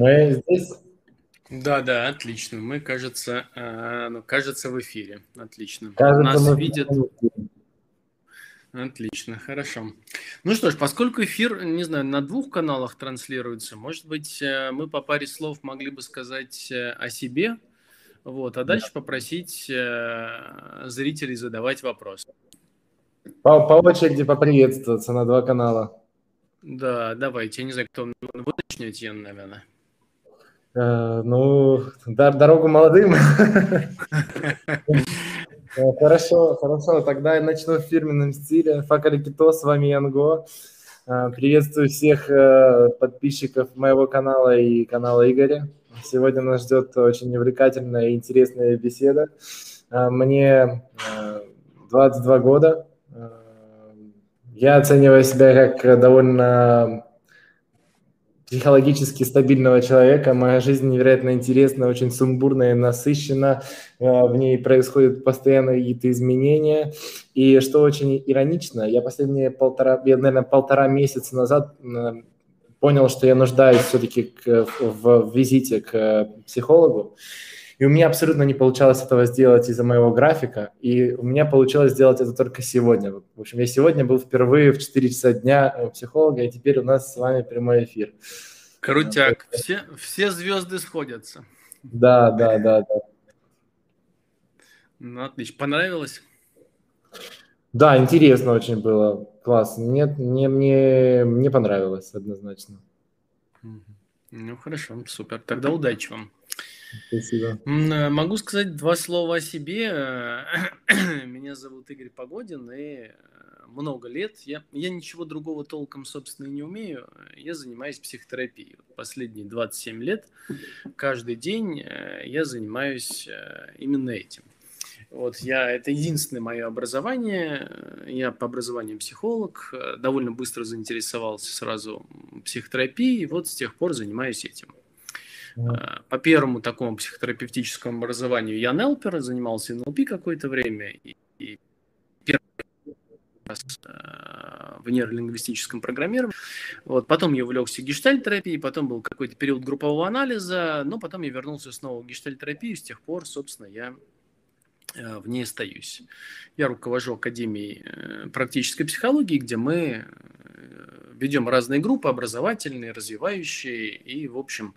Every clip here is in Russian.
Мы здесь? Да, да, отлично. Мы, кажется, э, ну, кажется, в эфире. Отлично. Кажется, Нас видят. Отлично, хорошо. Ну что ж, поскольку эфир, не знаю, на двух каналах транслируется, может быть, э, мы по паре слов могли бы сказать э, о себе, вот, а дальше попросить э, зрителей задавать вопросы. По, по очереди поприветствоваться на два канала. Да, давайте. Я не знаю, кто вы начнете, наверное. Э, ну, дорогу молодым. Э, хорошо, хорошо. Тогда я начну в фирменном стиле. Факали Кито, с вами Янго. Э, приветствую всех подписчиков моего канала и канала Игоря. Сегодня нас ждет очень увлекательная и интересная беседа. Мне 22 года. Я оцениваю себя как довольно психологически стабильного человека. Моя жизнь невероятно интересна, очень сумбурная, насыщена. Э, в ней происходят постоянно какие-то изменения. И что очень иронично, я последние полтора, я, наверное, полтора месяца назад э, понял, что я нуждаюсь все-таки в, в визите к психологу. И у меня абсолютно не получалось этого сделать из-за моего графика, и у меня получилось сделать это только сегодня. В общем, я сегодня был впервые в 4 часа дня у психолога, и теперь у нас с вами прямой эфир. Крутяк. Все, все звезды сходятся. Да, да, да, да. Ну, отлично. Понравилось? Да, интересно очень было. Классно. Нет, мне, мне, мне понравилось однозначно. Ну, хорошо, супер. Тогда удачи вам. Спасибо. Э, могу сказать два слова о себе. Меня зовут Игорь Погодин, и э, много лет я, я ничего другого толком, собственно, и не умею. Я занимаюсь психотерапией. Последние 27 лет каждый день э, я занимаюсь именно этим. Вот я, это единственное мое образование. Я по образованию психолог. Довольно быстро заинтересовался сразу психотерапией. Вот с тех пор занимаюсь этим. Э, по первому такому психотерапевтическому образованию я Нелпер, занимался НЛП какое-то время. И, и первый раз э, в нейролингвистическом программировании. Вот, потом я увлекся гештальтерапией, потом был какой-то период группового анализа, но потом я вернулся снова в гештальтерапию, с тех пор, собственно, я э, в ней остаюсь. Я руковожу Академией практической психологии, где мы ведем разные группы, образовательные, развивающие, и, в общем,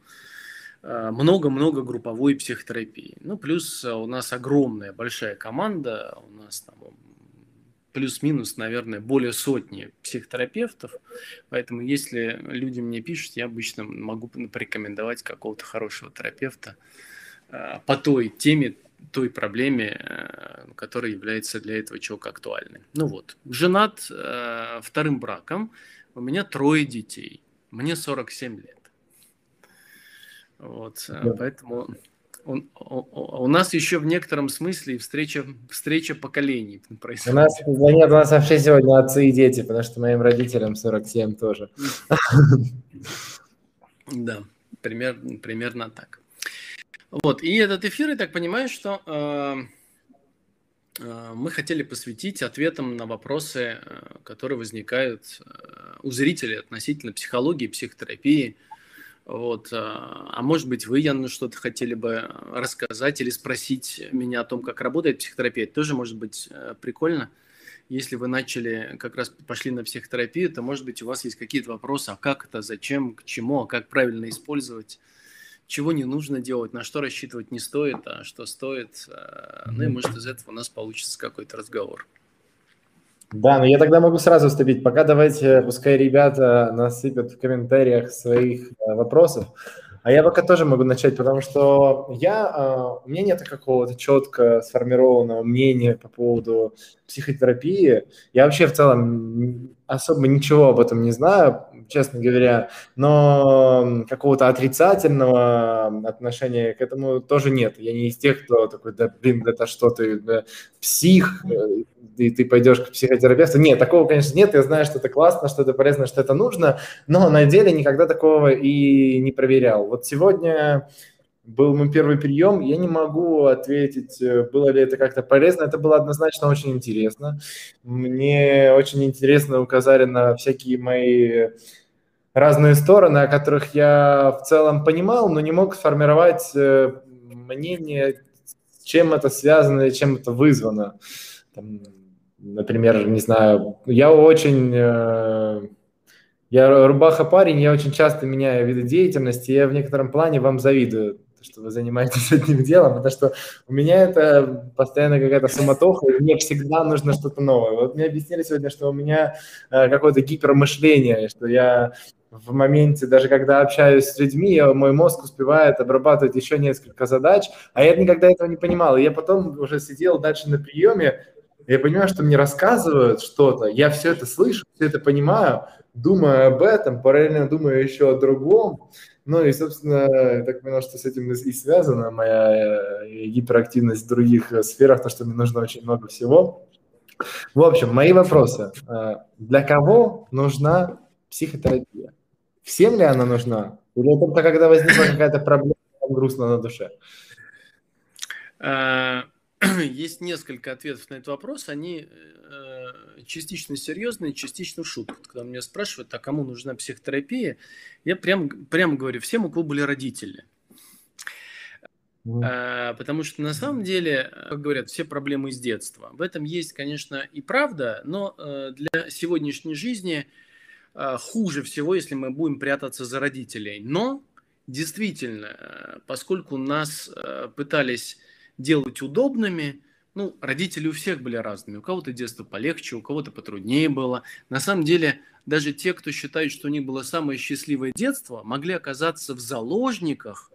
много-много групповой психотерапии. Ну, плюс э, у нас огромная, большая команда, у нас там плюс-минус, наверное, более сотни психотерапевтов, поэтому если люди мне пишут, я обычно могу порекомендовать какого-то хорошего терапевта э, по той теме, той проблеме, которая является для этого человека актуальной. Ну вот, женат вторым браком, у меня трое детей, мне 47 лет. Вот, э, да. поэтому у, у, у нас еще в некотором смысле встреча, встреча поколений происходит. У нас, да нет, у нас вообще сегодня отцы и дети, потому что моим родителям 47 тоже. Да, пример, примерно так. Вот, и этот эфир, я так понимаю, что э, э, мы хотели посвятить ответам на вопросы, э, которые возникают э, у зрителей относительно психологии, психотерапии, э, вот. А, а может быть, вы, Ян, что-то хотели бы рассказать или спросить меня о том, как работает психотерапия. Это тоже может быть э, прикольно. Если вы начали, как раз пошли на психотерапию, то, может быть, у вас есть какие-то вопросы, а как это, зачем, к чему, а как правильно использовать, чего не нужно делать, на что рассчитывать не стоит, а что стоит. Э, ну и, может, из этого у нас получится какой-то разговор. Да, но я тогда могу сразу вступить. Пока давайте, пускай ребята насыпят в комментариях своих э, вопросов. А я пока тоже могу начать, потому что я, э, у меня нет какого-то четко сформированного мнения по поводу психотерапии. Я вообще в целом особо ничего об этом не знаю, честно говоря, но какого-то отрицательного отношения к этому тоже нет. Я не из тех, кто такой, да блин, это что ты, да, псих, э, и ты пойдешь к психотерапевту. Нет, такого, конечно, нет. Я знаю, что это классно, что это полезно, что это нужно, но на деле никогда такого и не проверял. Вот сегодня был мой первый прием, я не могу ответить, э, было ли это как-то полезно. Это было однозначно очень интересно. Мне очень интересно указали на всякие мои разные стороны, о которых я в целом понимал, но не мог сформировать э, мнение, чем это связано и чем это вызвано. Там, например, не знаю, я очень... Э, я рубаха парень, я очень часто меняю виды деятельности, я в некотором плане вам завидую что вы занимаетесь одним делом, потому что у меня это постоянно какая-то суматоха, и мне всегда нужно что-то новое. Вот мне объяснили сегодня, что у меня э, какое-то гипермышление, что я в моменте, даже когда общаюсь с людьми, мой мозг успевает обрабатывать еще несколько задач, а я никогда этого не понимал. И я потом уже сидел дальше на приеме, я понимаю, что мне рассказывают что-то, я все это слышу, все это понимаю, думаю об этом, параллельно думаю еще о другом. Ну и, собственно, так понял, что с этим и связана моя э, гиперактивность в других э, сферах, то, что мне нужно очень много всего. В общем, мои вопросы. Э, для кого нужна психотерапия? Всем ли она нужна? Или только когда возникла какая-то проблема, грустно на душе? Есть несколько ответов на этот вопрос. Они частично серьезные, частично в шутку. Когда меня спрашивают, а кому нужна психотерапия, я прям, прям говорю, всем, у кого были родители. Mm. Потому что на самом деле, как говорят, все проблемы из детства. В этом есть, конечно, и правда, но э, для сегодняшней жизни э, хуже всего, если мы будем прятаться за родителей. Но действительно, э, поскольку нас пытались делать удобными, ну, родители у всех были разными. У кого-то детство полегче, у кого-то потруднее было. На самом деле, даже те, кто считает, что у них было самое счастливое детство, могли оказаться в заложниках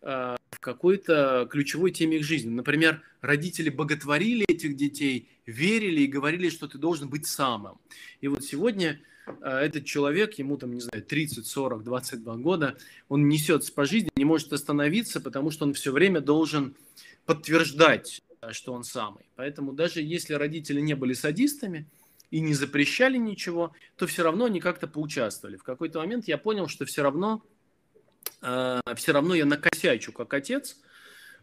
э, в какой-то ключевой теме их жизни. Например, родители боготворили этих детей, верили и говорили, что ты должен быть самым. И вот сегодня э, этот человек, ему там, не знаю, 30, 40, 22 года, он несется по жизни, не может остановиться, потому что он все время должен подтверждать Э, что он самый. Поэтому даже если родители не были садистами и не запрещали ничего, то все равно они как-то поучаствовали. В какой-то момент я понял, что все равно, э, все равно я накосячу как отец,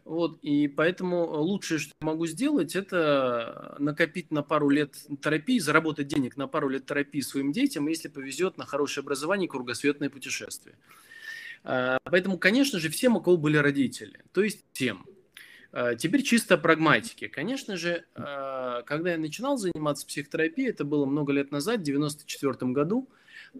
вот, и поэтому лучшее, что я могу сделать, это накопить на пару лет терапии, заработать денег на пару лет терапии своим детям, если повезет на хорошее образование и кругосветное путешествие. Э, поэтому, конечно же, всем, у кого были родители, то есть всем. Э, теперь чисто прагматики. Конечно же, э, когда я начинал заниматься психотерапией, это было много лет назад, в 1994 году,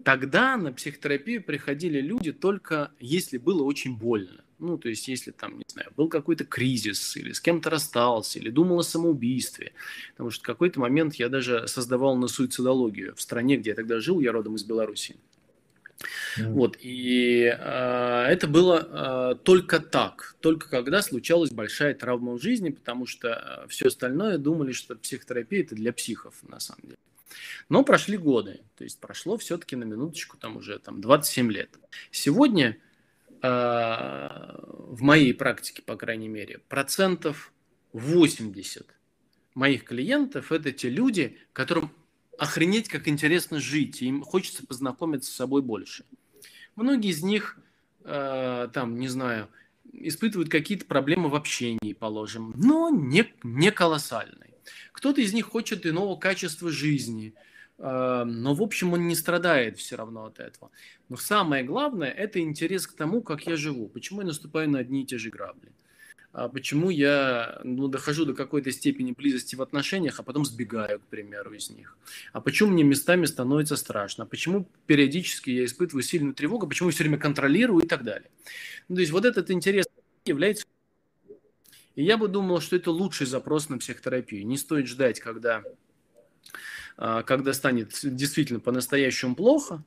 тогда на психотерапию приходили люди только если было очень больно. Ну, то есть, если там, не знаю, был какой-то кризис, или с кем-то расстался, или думал о самоубийстве. Потому что в какой-то момент я даже создавал на суицидологию в стране, где я тогда жил, я родом из Беларуси. Вот, и э, это было э, только так, только когда случалась большая травма в жизни, потому что э, все остальное думали, что психотерапия это для психов на самом деле. Но прошли годы, то есть прошло все-таки на минуточку там уже там 27 лет. Сегодня э, в моей практике, по крайней мере, процентов 80 моих клиентов это те люди, которым охренеть, как интересно жить, им хочется познакомиться с собой больше. Многие из них, э, там, не знаю, испытывают какие-то проблемы в общении, положим, но не, не колоссальные. Кто-то из них хочет иного качества жизни, э, но, в общем, он не страдает все равно от этого. Но самое главное – это интерес к тому, как я живу, почему я наступаю на одни и те же грабли. А почему я ну, дохожу до какой-то степени близости в отношениях, а потом сбегаю, к примеру, из них. А почему мне местами становится страшно, почему периодически я испытываю сильную тревогу, почему я все время контролирую и так далее. Ну, то есть вот этот интерес является... И я бы думал, что это лучший запрос на психотерапию. Не стоит ждать, когда, а, когда станет действительно по-настоящему плохо,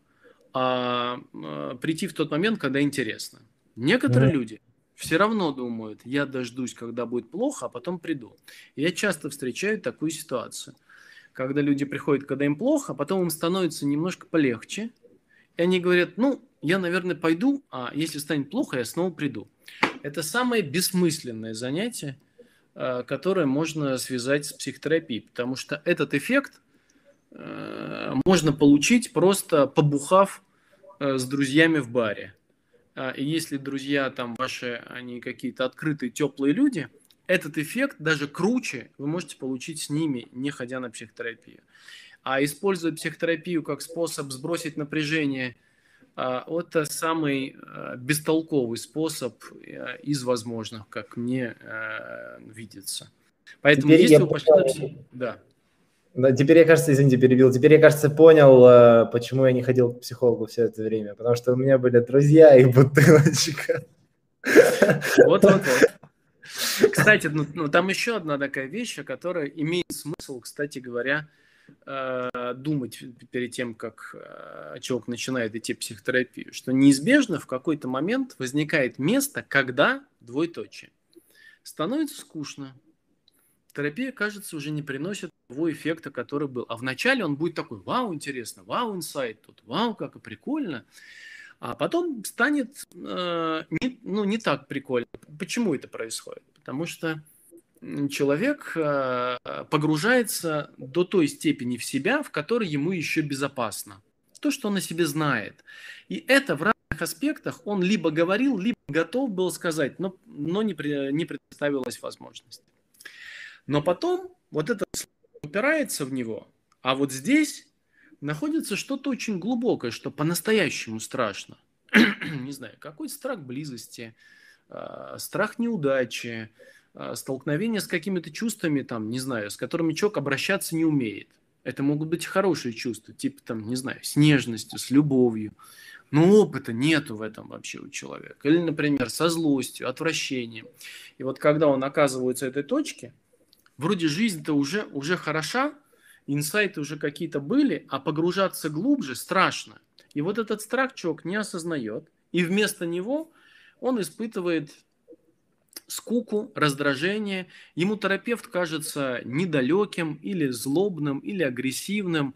а, а прийти в тот момент, когда интересно. Некоторые mm-hmm. люди все равно думают, я дождусь, когда будет плохо, а потом приду. Я часто встречаю такую ситуацию, когда люди приходят, когда им плохо, а потом им становится немножко полегче, и они говорят, ну, я, наверное, пойду, а если станет плохо, я снова приду. Это самое бессмысленное занятие, э, которое можно связать с психотерапией, потому что этот эффект э, можно получить просто побухав э, с друзьями в баре. А, и если друзья там ваши, они какие-то открытые, теплые люди, этот эффект даже круче вы можете получить с ними, не ходя на психотерапию. А используя психотерапию как способ сбросить напряжение а, это самый а, бестолковый способ э, из возможных, как мне э, видится. Поэтому Теперь если вы пошли... Да. Да, теперь я, кажется, извините, перебил. Теперь я, кажется, понял, э, почему я не ходил к психологу все это время. Потому что у меня были друзья и бутылочка. Вот-вот-вот. Кстати, ну, ну, там еще одна такая вещь, которая имеет смысл, кстати говоря, э, думать перед тем, как э, человек начинает идти в психотерапию, что неизбежно в какой-то момент возникает место, когда двоеточие. Становится скучно, терапия, кажется, уже не приносит того эффекта, который был. А вначале он будет такой, вау, интересно, вау, инсайт тут, вау, как и прикольно. А потом станет э, не, ну, не так прикольно. Почему это происходит? Потому что человек э, погружается до той степени в себя, в которой ему еще безопасно. То, что он о себе знает. И это в разных аспектах он либо говорил, либо готов был сказать, но, но не, не представилась возможность. Но потом вот это упирается в него, а вот здесь находится что-то очень глубокое, что по-настоящему страшно. не знаю, какой страх близости, а, страх неудачи, а, столкновение с какими-то чувствами, там, не знаю, с которыми человек обращаться не умеет. Это могут быть хорошие чувства, типа, там, не знаю, с нежностью, с любовью. Но опыта нету в этом вообще у человека. Или, например, со злостью, отвращением. И вот когда он оказывается в этой точке – вроде жизнь-то уже, уже хороша, инсайты уже какие-то были, а погружаться глубже страшно. И вот этот страх человек не осознает, и вместо него он испытывает скуку, раздражение. Ему терапевт кажется недалеким или злобным, или агрессивным,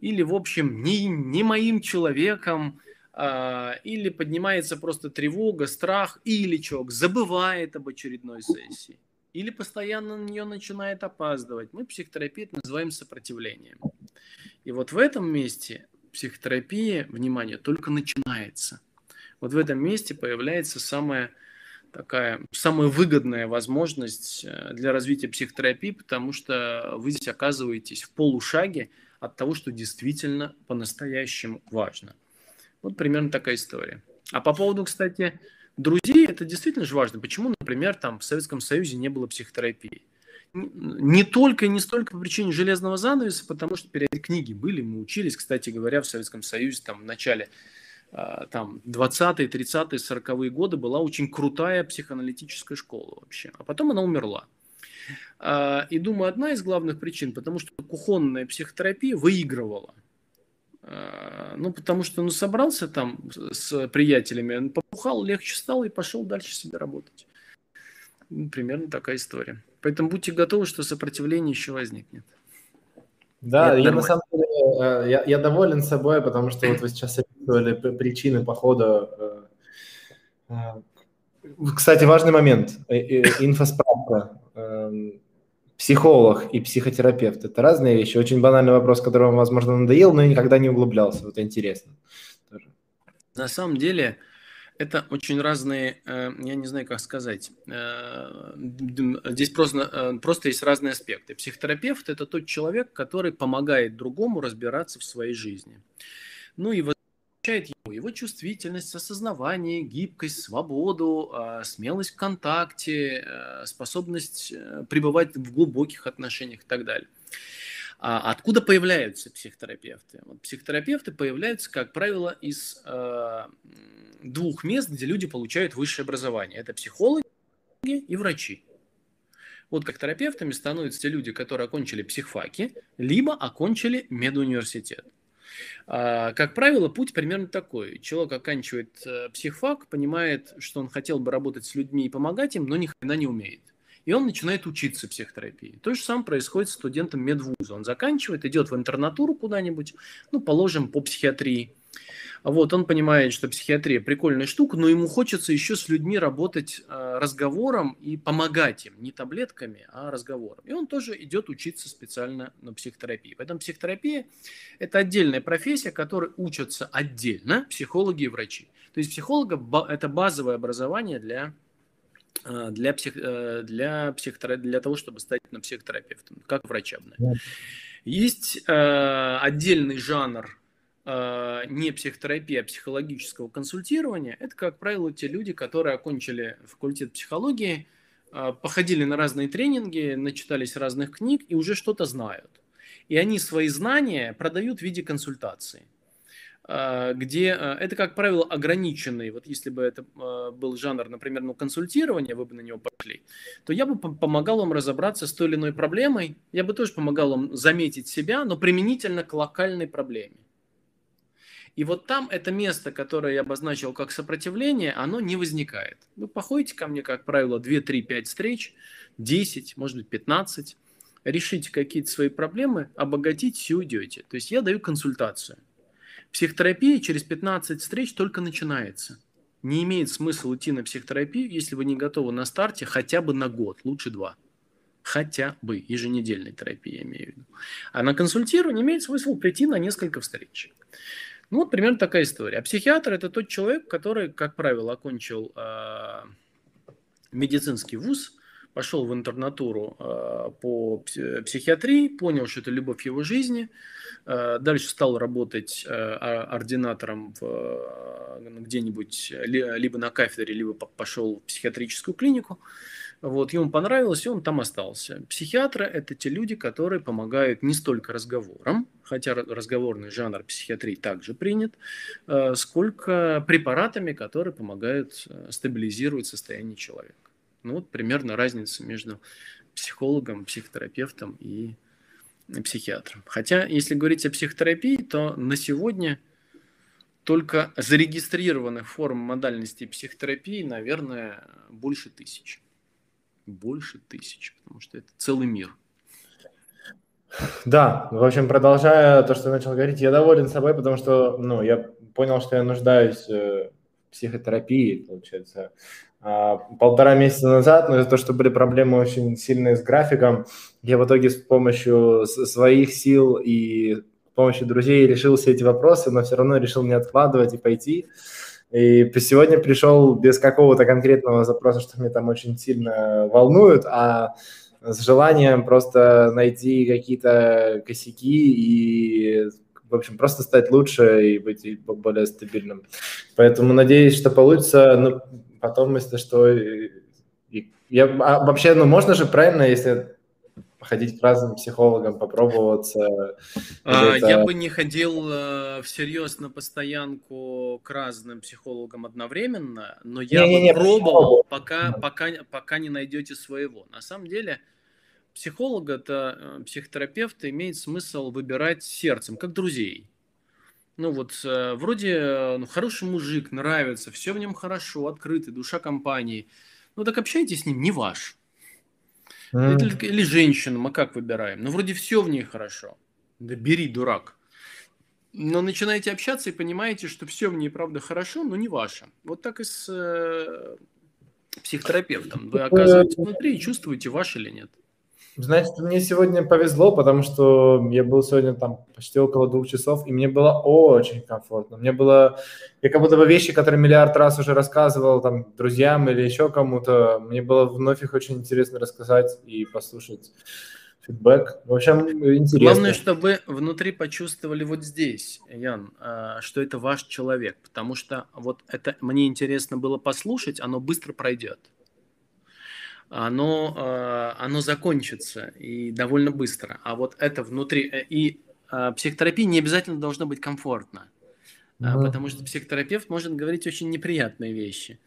или, в общем, не, не моим человеком, а, или поднимается просто тревога, страх, или человек забывает об очередной сессии или постоянно на нее начинает опаздывать. Мы психотерапию называем сопротивлением. И вот в этом месте психотерапия, внимание, только начинается. Вот в этом месте появляется самая такая самая выгодная возможность э, для развития психотерапии, потому что вы здесь оказываетесь в полушаге от того, что действительно по-настоящему важно. Вот примерно такая история. А по поводу, кстати, друзей, это действительно же важно. Почему, например, там в Советском Союзе не было психотерапии? Не только не столько по причине железного занавеса, потому что перед книги были, мы учились, кстати говоря, в Советском Союзе там в начале а, там 20-е, 30-е, 40-е годы была очень крутая психоаналитическая школа вообще. А потом она умерла. А, и думаю, одна из главных причин, потому что кухонная психотерапия выигрывала. А, ну, потому что, ну, собрался там с приятелями, побухал, легче стало и пошел дальше себе работать. Ну, примерно такая история. Поэтому будьте готовы, что сопротивление еще возникнет. Да, я на самом деле, э, я, я доволен собой, потому что вот вы сейчас описывали причины похода. Э, э, кстати, важный момент. Инфосправка эм, психолог и психотерапевт – это разные вещи. Очень банальный вопрос, который вам, возможно, надоел, но я никогда не углублялся. Вот интересно. На самом деле, это очень разные, э, я не знаю, как сказать. Э, здесь просто, э, просто есть разные аспекты. Психотерапевт – это тот человек, который помогает другому разбираться в своей жизни. Ну и вот его, его чувствительность, осознавание, гибкость, свободу, а, смелость в контакте, э, способность э, пребывать в глубоких отношениях и так далее. А откуда появляются психотерапевты? Вот психотерапевты появляются, как правило, из э, двух мест, где люди получают высшее образование. Это психологи и врачи. Вот как терапевтами становятся те люди, которые окончили психфаки, либо окончили медуниверситет. А, как правило, путь примерно такой. Человек оканчивает э, психфак, понимает, что он хотел бы работать с людьми и помогать им, но ни хрена не умеет. И он начинает учиться психотерапии. То же самое происходит с студентом медвуза. Он заканчивает, идет в интернатуру куда-нибудь, ну, положим, по психиатрии. Вот, он понимает, что психиатрия прикольная штука, но ему хочется еще с людьми работать э, разговором и помогать им, не таблетками, а разговором. И он тоже идет учиться специально на психотерапии. Поэтому психотерапия – это отдельная профессия, которой учатся отдельно психологи и врачи. То есть психолога – это базовое образование для э, для, псих, э, для, психотера... для того, чтобы стать на психотерапевтом, как врачебное. Есть э, отдельный жанр не психотерапии, а психологического консультирования, это, как правило, те люди, которые окончили факультет психологии, э, походили на разные тренинги, начитались разных книг и уже что-то знают. И они свои знания продают в виде консультации. А, где это, как правило, ограниченный, вот если бы это был жанр, например, ну, консультирования, вы бы на него пошли, то я бы помогал вам разобраться с той или иной проблемой, я бы тоже помогал вам заметить себя, но применительно к локальной проблеме. И вот там это место, которое я обозначил как сопротивление, оно не возникает. Вы походите ко мне, как правило, 2, 3, 5 встреч, 10, может быть, 15, решите какие-то свои проблемы, обогатитесь и уйдете. То есть я даю консультацию. Психотерапия через 15 встреч только начинается. Не имеет смысла идти на психотерапию, если вы не готовы на старте хотя бы на год, лучше два. Хотя бы еженедельной терапии, я имею в виду. А на консультирование имеет смысл прийти на несколько встреч. Ну, вот примерно такая история. А психиатр – это тот человек, который, как правило, окончил э, медицинский вуз, пошел в интернатуру э, по психиатрии, понял, что это любовь его жизни, э, дальше стал работать э, ординатором где-нибудь либо на кафедре, либо пошел в психиатрическую клинику. Вот, ему понравилось, и он там остался. Психиатры – это те люди, которые помогают не столько разговором, хотя разговорный жанр психиатрии также принят, сколько препаратами, которые помогают стабилизировать состояние человека. Ну вот примерно разница между психологом, психотерапевтом и психиатром. Хотя, если говорить о психотерапии, то на сегодня только зарегистрированных форм модальности психотерапии, наверное, больше тысяч. Больше тысяч, потому что это целый мир. Да, в общем, продолжая то, что я начал говорить, я доволен собой, потому что, ну, я понял, что я нуждаюсь э, в психотерапии, получается, а, полтора месяца назад, но из-за того, что были проблемы очень сильные с графиком, я в итоге с помощью своих сил и с помощью друзей решил все эти вопросы, но все равно решил не откладывать и пойти. И сегодня пришел без какого-то конкретного запроса, что мне там очень сильно волнует, а с желанием просто найти какие-то косяки и, в общем, просто стать лучше и быть более стабильным. Поэтому надеюсь, что получится. Ну, потом, если что, я, а вообще, ну, можно же правильно, если ходить к разным психологам, попробоваться. А, это... Я бы не ходил э, всерьез на постоянку к разным психологам одновременно, но я не, бы не, пробовал, пока, пока, пока не найдете своего. На самом деле, психолог это э, психотерапевт имеет смысл выбирать сердцем, как друзей. Ну вот, э, вроде э, ну, хороший мужик, нравится, все в нем хорошо, открытый, душа компании. Ну так общайтесь с ним, не ваш. Mm. Или, или женщину, мы как выбираем? Ну вроде все в ней хорошо. Да бери, дурак. Но начинаете общаться и понимаете, что все в ней, правда, хорошо, но не ваше. Вот так и с э, психотерапевтом. Вы оказываетесь внутри и чувствуете, ваш или нет. Значит, мне сегодня повезло, потому что я был сегодня там почти около двух часов, и мне было очень комфортно. Мне было, я как будто бы вещи, которые миллиард раз уже рассказывал там друзьям или еще кому-то, мне было вновь их очень интересно рассказать и послушать фидбэк. В общем, интересно. Главное, чтобы внутри почувствовали вот здесь, Ян, а, что это ваш человек, потому что вот это мне интересно было послушать, оно быстро пройдет оно, а, оно закончится и довольно быстро. А вот это внутри... Э, и а, психотерапии не обязательно должно быть комфортно, mm потому что психотерапевт может говорить очень неприятные вещи.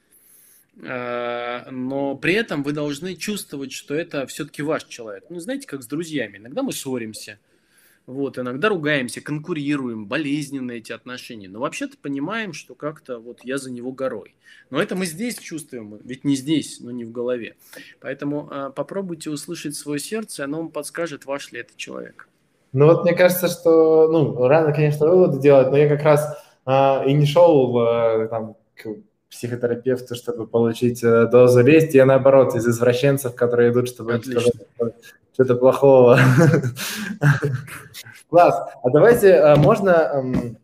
Но при этом вы должны чувствовать, что это все-таки ваш человек. Ну, знаете, как с друзьями. Иногда мы ссоримся, вот, иногда ругаемся, конкурируем, болезненные эти отношения. Но вообще-то понимаем, что как-то вот я за него горой. Но это мы здесь чувствуем, ведь не здесь, но не в голове. Поэтому э, попробуйте услышать свое сердце, оно вам подскажет, ваш ли это человек. Ну вот мне кажется, что, ну, рано, конечно, выводы делать, но я как раз э, и не шел э, там, к психотерапевту, чтобы получить э, дозу лести, я наоборот из извращенцев, которые идут, чтобы сказать что-то плохого. Класс. А давайте, э, можно... Эм,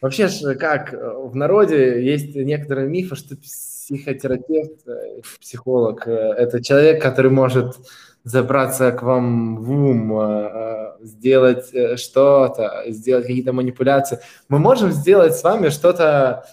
вообще ж как, в народе есть некоторые мифы, что психотерапевт, э, психолог – это человек, который может забраться к вам в ум, сделать э, что-то, сделать какие-то манипуляции. Мы можем сделать с вами что-то,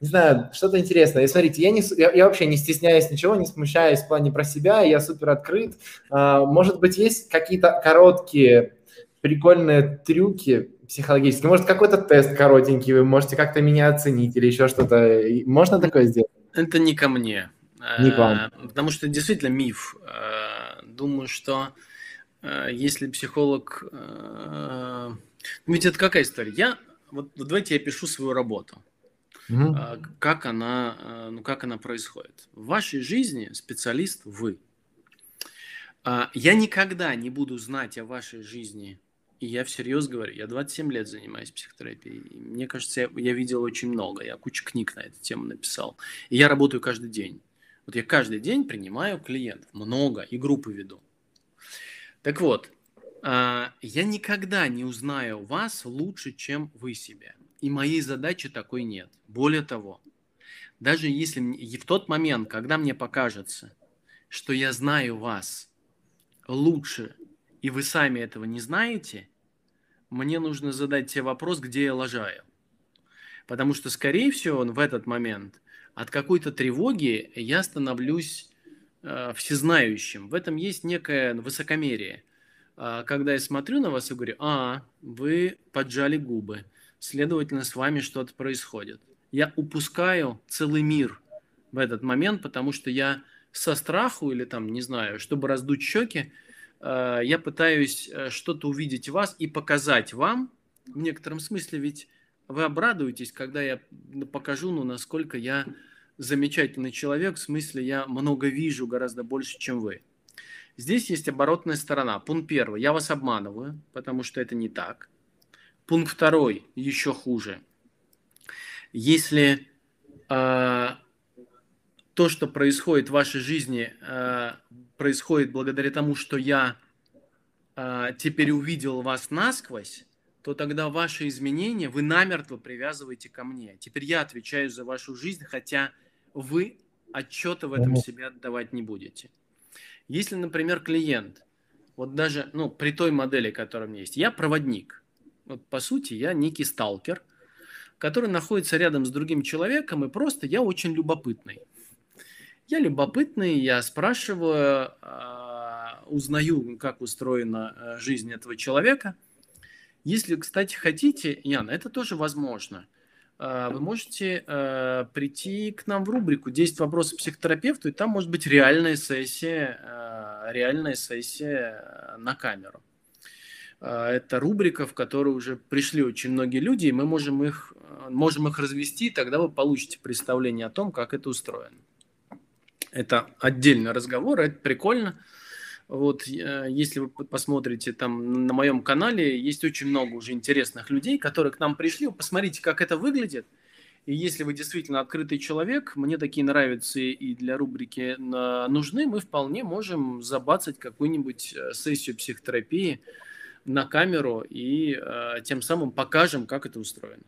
не знаю, что-то интересное. И смотрите, я, не, я, я вообще не стесняюсь ничего, не смущаюсь в плане про себя, я супер открыт. А, может быть, есть какие-то короткие, прикольные трюки психологические? Может, какой-то тест коротенький, вы можете как-то меня оценить или еще что-то? Можно такое сделать? Это не ко мне. Не к вам. Потому что действительно миф. Э, думаю, что э, если психолог... Ну, ведь это какая история? Я... Вот, вот давайте я пишу свою работу. Угу. Как она, ну, как она происходит. В вашей жизни специалист вы. Я никогда не буду знать о вашей жизни и я всерьез говорю, я 27 лет занимаюсь психотерапией. Мне кажется, я, я видел очень много. Я кучу книг на эту тему написал. И я работаю каждый день. Вот я каждый день принимаю клиентов, много, и группы веду. Так вот, а, я никогда не узнаю вас лучше, чем вы себя. И моей задачи такой нет. Более того, даже если в тот момент, когда мне покажется, что я знаю вас лучше, и вы сами этого не знаете, мне нужно задать тебе вопрос, где я лажаю. Потому что, скорее всего, в этот момент от какой-то тревоги я становлюсь э, всезнающим. В этом есть некое высокомерие. Э, когда я смотрю на вас и говорю, а, вы поджали губы, следовательно, с вами что-то происходит. Я упускаю целый мир в этот момент, потому что я со страху или там, не знаю, чтобы раздуть щеки, э, я пытаюсь э, что-то увидеть в вас и показать вам, в некотором смысле ведь вы обрадуетесь, когда я покажу, ну, насколько я замечательный человек, в смысле я много вижу, гораздо больше, чем вы. Здесь есть оборотная сторона. Пункт первый. Я вас обманываю, потому что это не так. Пункт второй. Еще хуже. Если э, то, что происходит в вашей жизни, э, происходит благодаря тому, что я э, теперь увидел вас насквозь, то тогда ваши изменения вы намертво привязываете ко мне. Теперь я отвечаю за вашу жизнь, хотя вы отчета в этом себе отдавать не будете. Если, например, клиент, вот даже, ну, при той модели, которая у меня есть, я проводник. Вот, по сути, я некий сталкер, который находится рядом с другим человеком, и просто я очень любопытный. Я любопытный, я спрашиваю, а, узнаю, как устроена э, жизнь этого человека – если, кстати, хотите, Яна, это тоже возможно. А, вы можете э, прийти к нам в рубрику «10 вопросов психотерапевту», и там может быть реальная сессия, э, реальная сессия на камеру. Это рубрика, в которую уже пришли очень многие люди, и мы можем их, можем их развести, и тогда вы получите представление о том, как это устроено. Это отдельный разговор, это прикольно. Вот, э, если вы посмотрите там на моем канале, есть очень много уже интересных людей, которые к нам пришли. Посмотрите, как это выглядит. И если вы действительно открытый человек, мне такие нравятся и для рубрики нужны, мы вполне можем забацать какую-нибудь э, сессию психотерапии на камеру и э, тем самым покажем, как это устроено.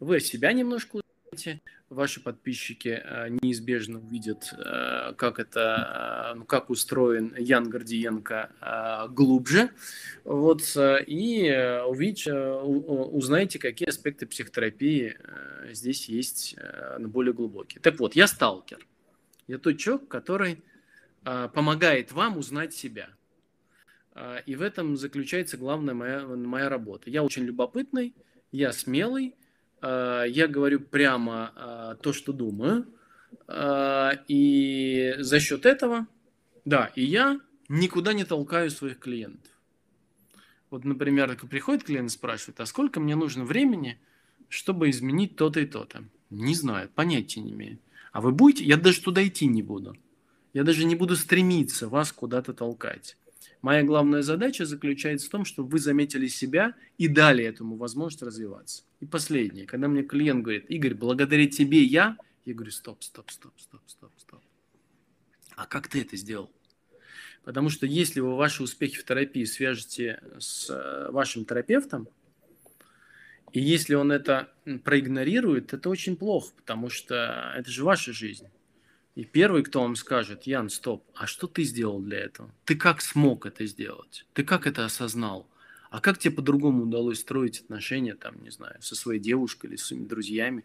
Вы себя немножко узнаете, ваши подписчики э, неизбежно увидят, э, как это, э, ну, как устроен Ян Гордиенко глубже, вот, и увидите, узнаете, какие аспекты психотерапии здесь есть более глубокие. Так вот, я сталкер. Я тот человек, который помогает вам узнать себя. И в этом заключается главная моя, моя работа. Я очень любопытный, я смелый, Э, я говорю прямо э, то, что думаю. И за счет этого, да, и я никуда не толкаю своих клиентов. Вот, например, приходит клиент и спрашивает, а сколько мне нужно времени, чтобы изменить то-то и то-то? Не знаю, понятия не имею. А вы будете? Я даже туда идти не буду. Я даже не буду стремиться вас куда-то толкать. Моя главная задача заключается в том, чтобы вы заметили себя и дали этому возможность развиваться. И последнее, когда мне клиент говорит, Игорь, благодаря тебе я, я говорю, стоп, стоп, стоп, стоп, стоп, стоп. А как ты это сделал? Потому что если вы ваши успехи в терапии свяжете с э, вашим терапевтом, и если он это проигнорирует, это очень плохо, потому что это же ваша жизнь. И первый, кто вам скажет, Ян, стоп, а что ты сделал для этого? Ты как смог это сделать? Ты как это осознал? А как тебе по-другому удалось строить отношения, там, не знаю, со своей девушкой или с своими друзьями?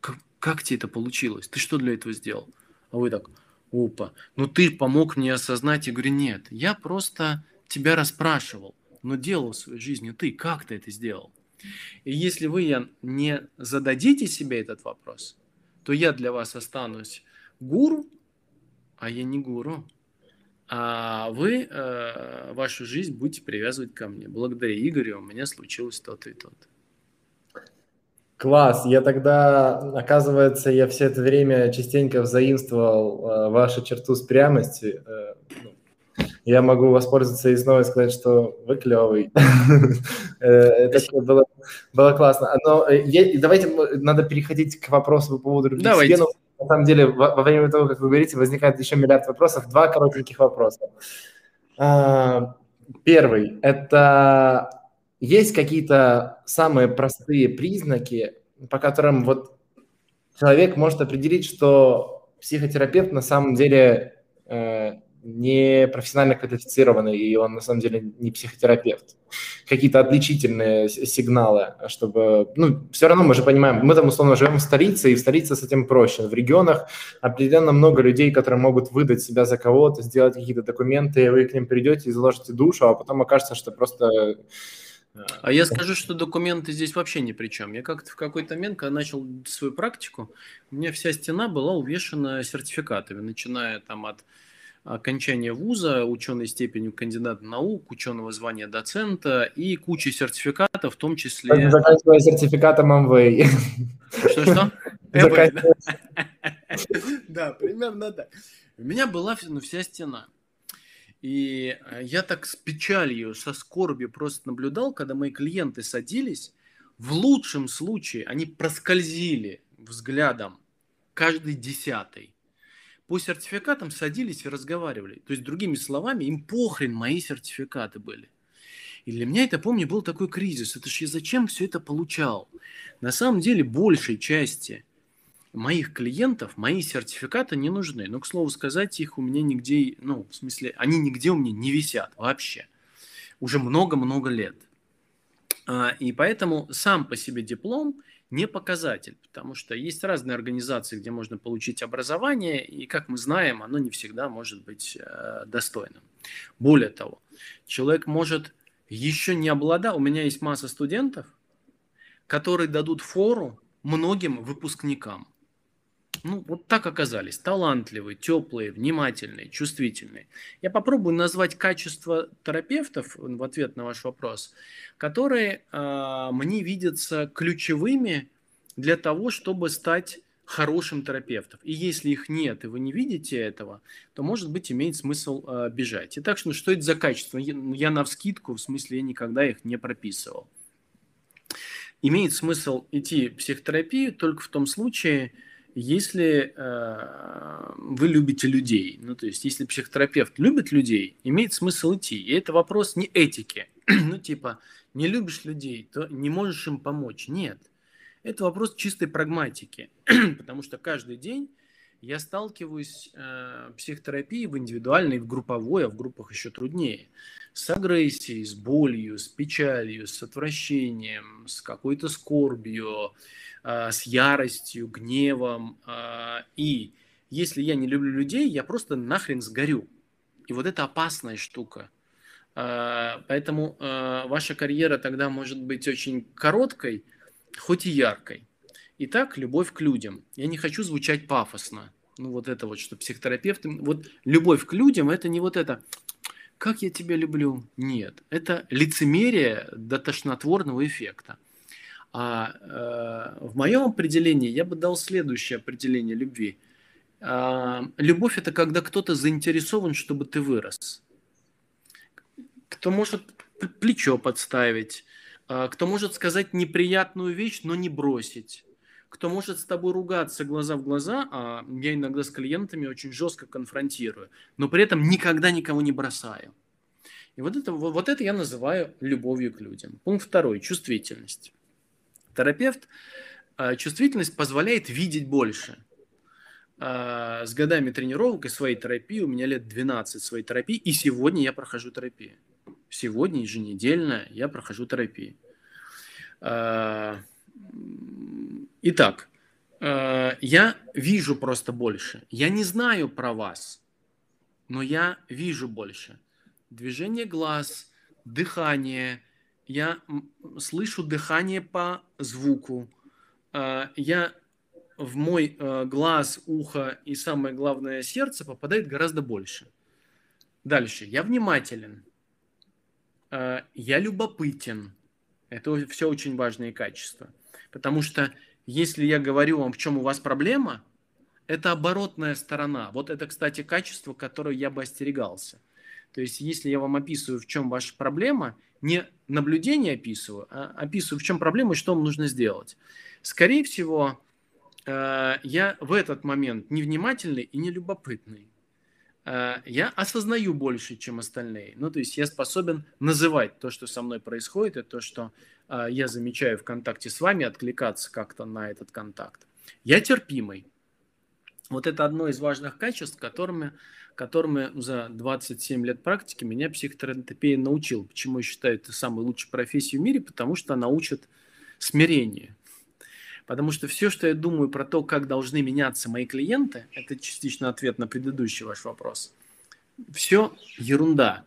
Как, как тебе это получилось? Ты что для этого сделал? А вы так, опа, ну ты помог мне осознать. Я говорю, нет, я просто тебя расспрашивал, но делал в своей жизни ты. Как ты это сделал? И если вы не зададите себе этот вопрос, то я для вас останусь гуру, а я не гуру. А вы э, вашу жизнь будете привязывать ко мне. Благодаря Игорю у меня случилось то-то и то-то. Класс. Я тогда, оказывается, я все это время частенько взаимствовал э, вашу черту с прямости. Э, ну, я могу воспользоваться и снова сказать, что вы клевый. Э, это было, классно. Но э, давайте, надо переходить к вопросу по поводу любви давайте. На самом деле, во, во время того, как вы говорите, возникает еще миллиард вопросов. Два коротеньких вопроса. А, первый – это есть какие-то самые простые признаки, по которым вот человек может определить, что психотерапевт на самом деле э, не профессионально квалифицированный, и он на самом деле не психотерапевт. Какие-то отличительные сигналы, чтобы... Ну, все равно мы же понимаем, мы там условно живем в столице, и в столице с этим проще. В регионах определенно много людей, которые могут выдать себя за кого-то, сделать какие-то документы, и вы к ним придете и заложите душу, а потом окажется, что просто а я скажу, что документы здесь вообще ни при чем. Я как-то в какой-то момент, когда начал свою практику, у меня вся стена была увешана сертификатами, начиная там от окончания вуза, ученой степенью кандидата наук, ученого звания доцента и куча сертификатов, в том числе... Заканчивая сертификатом Amway. Что-что? Да, примерно так. У меня была ну, вся стена. И э, я так с печалью, со скорбью просто наблюдал, когда мои клиенты садились, в лучшем случае они проскользили взглядом каждый десятый. По сертификатам садились и разговаривали. То есть, другими словами, им похрен мои сертификаты были. И для меня это, помню, был такой кризис. Это ж я зачем все это получал? На самом деле, большей части моих клиентов мои сертификаты не нужны. Но, к слову сказать, их у меня нигде, ну, в смысле, они нигде у меня не висят вообще. Уже много-много лет. А, и поэтому сам по себе диплом не показатель, потому что есть разные организации, где можно получить образование, и, как мы знаем, оно не всегда может быть э, достойным. Более того, человек может еще не обладать, у меня есть масса студентов, которые дадут фору многим выпускникам ну, вот так оказались. Талантливые, теплые, внимательные, чувствительные. Я попробую назвать качества терапевтов в ответ на ваш вопрос, которые э, мне видятся ключевыми для того, чтобы стать хорошим терапевтом. И если их нет, и вы не видите этого, то, может быть, имеет смысл э, бежать. Итак, что, что это за качество? Я, я на вскидку, в смысле, я никогда их не прописывал. Имеет смысл идти в психотерапию только в том случае, если э, вы любите людей, ну то есть если психотерапевт любит людей, имеет смысл идти. И это вопрос не этики. ну типа, не любишь людей, то не можешь им помочь. Нет. Это вопрос чистой прагматики. Потому что каждый день я сталкиваюсь э, в психотерапии в индивидуальной, в групповой, а в группах еще труднее. С агрессией, с болью, с печалью, с отвращением, с какой-то скорбью, с яростью, гневом. Э, и если я не люблю людей, я просто нахрен сгорю. И вот это опасная штука. Э, поэтому ваша карьера тогда может быть очень короткой, хоть и яркой. Итак, любовь к людям. Я не хочу звучать пафосно. Ну, вот это вот, что психотерапевт... Вот любовь к людям – это не вот это «как я тебя люблю». Нет, это лицемерие до тошнотворного эффекта. А э, в моем определении я бы дал следующее определение любви. Э, любовь – это когда кто-то заинтересован, чтобы ты вырос. Кто может плечо подставить, э, кто может сказать неприятную вещь, но не бросить кто может с тобой ругаться глаза в глаза, а я иногда с клиентами очень жестко конфронтирую, но при этом никогда никого не бросаю. И вот это, вот это я называю любовью к людям. Пункт второй – чувствительность. Терапевт, а, чувствительность позволяет видеть больше. А, с годами тренировок и своей терапии, у меня лет 12 своей терапии, и сегодня я прохожу терапию. Сегодня еженедельно я прохожу терапию. А, итак, я вижу просто больше. Я не знаю про вас, но я вижу больше. Движение глаз, дыхание. Я слышу дыхание по звуку. А, я в мой глаз, ухо и самое главное сердце попадает гораздо больше. Дальше. Я внимателен. Я любопытен это все очень важные качества. Потому что если я говорю вам, в чем у вас проблема, это оборотная сторона. Вот это, кстати, качество, которое я бы остерегался. То есть, если я вам описываю, в чем ваша проблема, не наблюдение описываю, а описываю, в чем проблема и что вам нужно сделать. Скорее всего, э, я в этот момент невнимательный и нелюбопытный. Э, я осознаю больше, чем остальные. Ну, то есть я способен называть то, что со мной происходит, и то, что э, я замечаю в контакте с вами, откликаться как-то на этот контакт. Я терпимый. Вот это одно из важных качеств, которыми, которыми за 27 лет практики меня психотерапия научил. Почему я считаю это самой лучшей профессией в мире? Потому что она учит смирению. Потому что все, что я думаю про то, как должны меняться мои клиенты, это частично ответ на предыдущий ваш вопрос. Все ерунда.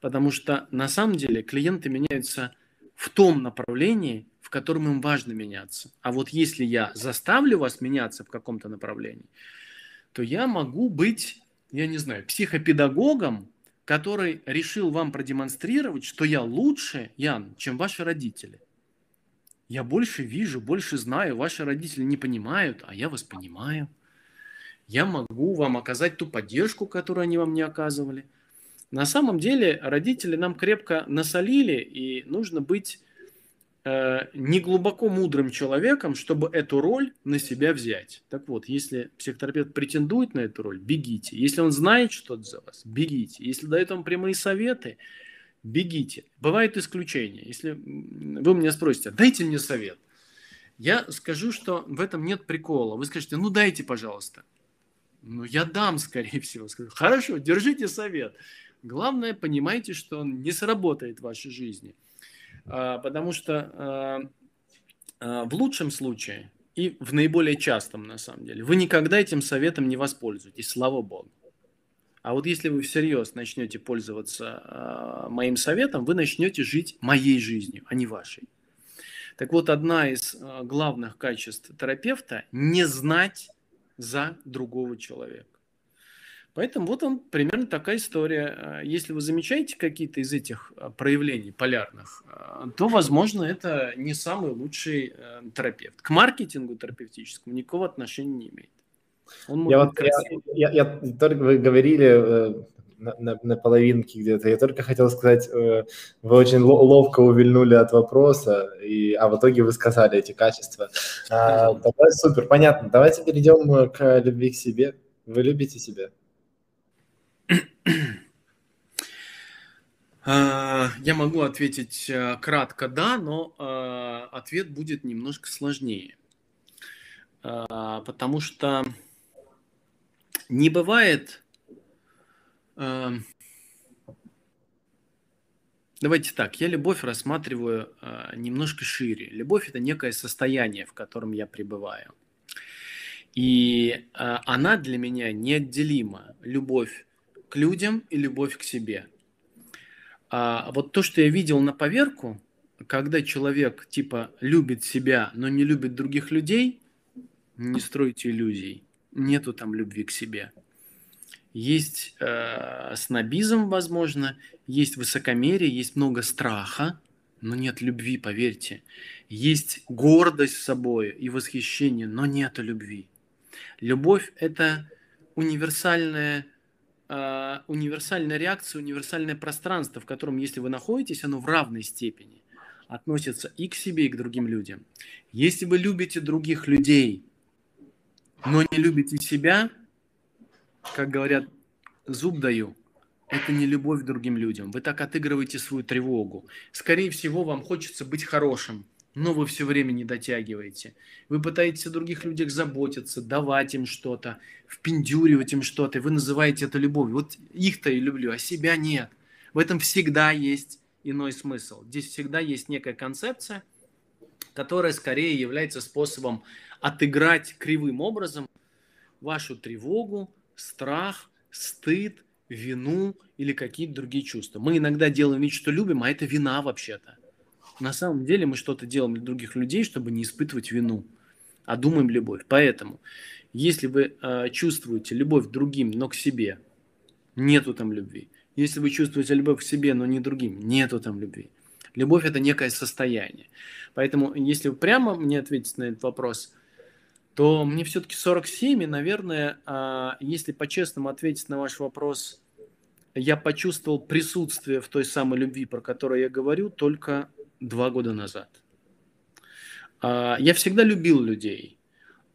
Потому что на самом деле клиенты меняются в том направлении, в котором им важно меняться. А вот если я заставлю вас меняться в каком-то направлении, то я могу быть, я не знаю, психопедагогом, который решил вам продемонстрировать, что я лучше, Ян, чем ваши родители. Я больше вижу, больше знаю, ваши родители не понимают, а я вас понимаю. Я могу вам оказать ту поддержку, которую они вам не оказывали. На самом деле родители нам крепко насолили, и нужно быть э, не глубоко мудрым человеком, чтобы эту роль на себя взять. Так вот, если психотерапевт претендует на эту роль, бегите. Если он знает что-то за вас, бегите. Если дает вам прямые советы, бегите. Бывают исключения. Если вы меня спросите, дайте мне совет. Я скажу, что в этом нет прикола. Вы скажете, ну дайте, пожалуйста. Ну, я дам, скорее всего. Скажу, хорошо, держите совет. Главное, понимайте, что он не сработает в вашей жизни. А, потому что а, а, в лучшем случае и в наиболее частом, на самом деле, вы никогда этим советом не воспользуетесь, слава богу. А вот если вы всерьез начнете пользоваться моим советом, вы начнете жить моей жизнью, а не вашей. Так вот, одна из главных качеств терапевта – не знать за другого человека. Поэтому вот он примерно такая история. Если вы замечаете какие-то из этих проявлений полярных, то, возможно, это не самый лучший терапевт. К маркетингу терапевтическому никакого отношения не имеет. Он я, вот, я, я, я, только вы говорили э, на, на, на половинке где-то, я только хотел сказать, э, вы очень ловко увильнули от вопроса, и, а в итоге вы сказали эти качества. А, тогда супер, понятно. Давайте перейдем к любви к себе. Вы любите себя? А, я могу ответить э, кратко «да», но э, ответ будет немножко сложнее. А, потому что не бывает... Давайте так, я любовь рассматриваю немножко шире. Любовь – это некое состояние, в котором я пребываю. И она для меня неотделима. Любовь людям и любовь к себе. А вот то, что я видел на поверку, когда человек типа любит себя, но не любит других людей, не стройте иллюзий нету там любви к себе. Есть э, снобизм, возможно, есть высокомерие, есть много страха, но нет любви, поверьте. Есть гордость собой и восхищение, но нет любви. Любовь – это универсальная, э, универсальная реакция, универсальное пространство, в котором, если вы находитесь, оно в равной степени относится и к себе, и к другим людям. Если вы любите других людей – но не любите себя, как говорят, зуб даю, это не любовь к другим людям. Вы так отыгрываете свою тревогу. Скорее всего, вам хочется быть хорошим, но вы все время не дотягиваете. Вы пытаетесь о других людях заботиться, давать им что-то, впендюривать им что-то. Вы называете это любовью. Вот их-то и люблю, а себя нет. В этом всегда есть иной смысл. Здесь всегда есть некая концепция, которая скорее является способом отыграть кривым образом вашу тревогу, страх, стыд, вину или какие-то другие чувства. Мы иногда делаем вид, что любим, а это вина вообще-то. На самом деле мы что-то делаем для других людей, чтобы не испытывать вину, а думаем любовь. Поэтому, если вы э, чувствуете любовь к другим, но к себе, нету там любви. Если вы чувствуете любовь к себе, но не другим, нету там любви. Любовь – это некое состояние. Поэтому, если вы прямо мне ответите на этот вопрос, то мне все-таки 47, и, наверное, а, если по-честному ответить на ваш вопрос, я почувствовал присутствие в той самой любви, про которую я говорю, только два года назад. А, я всегда любил людей,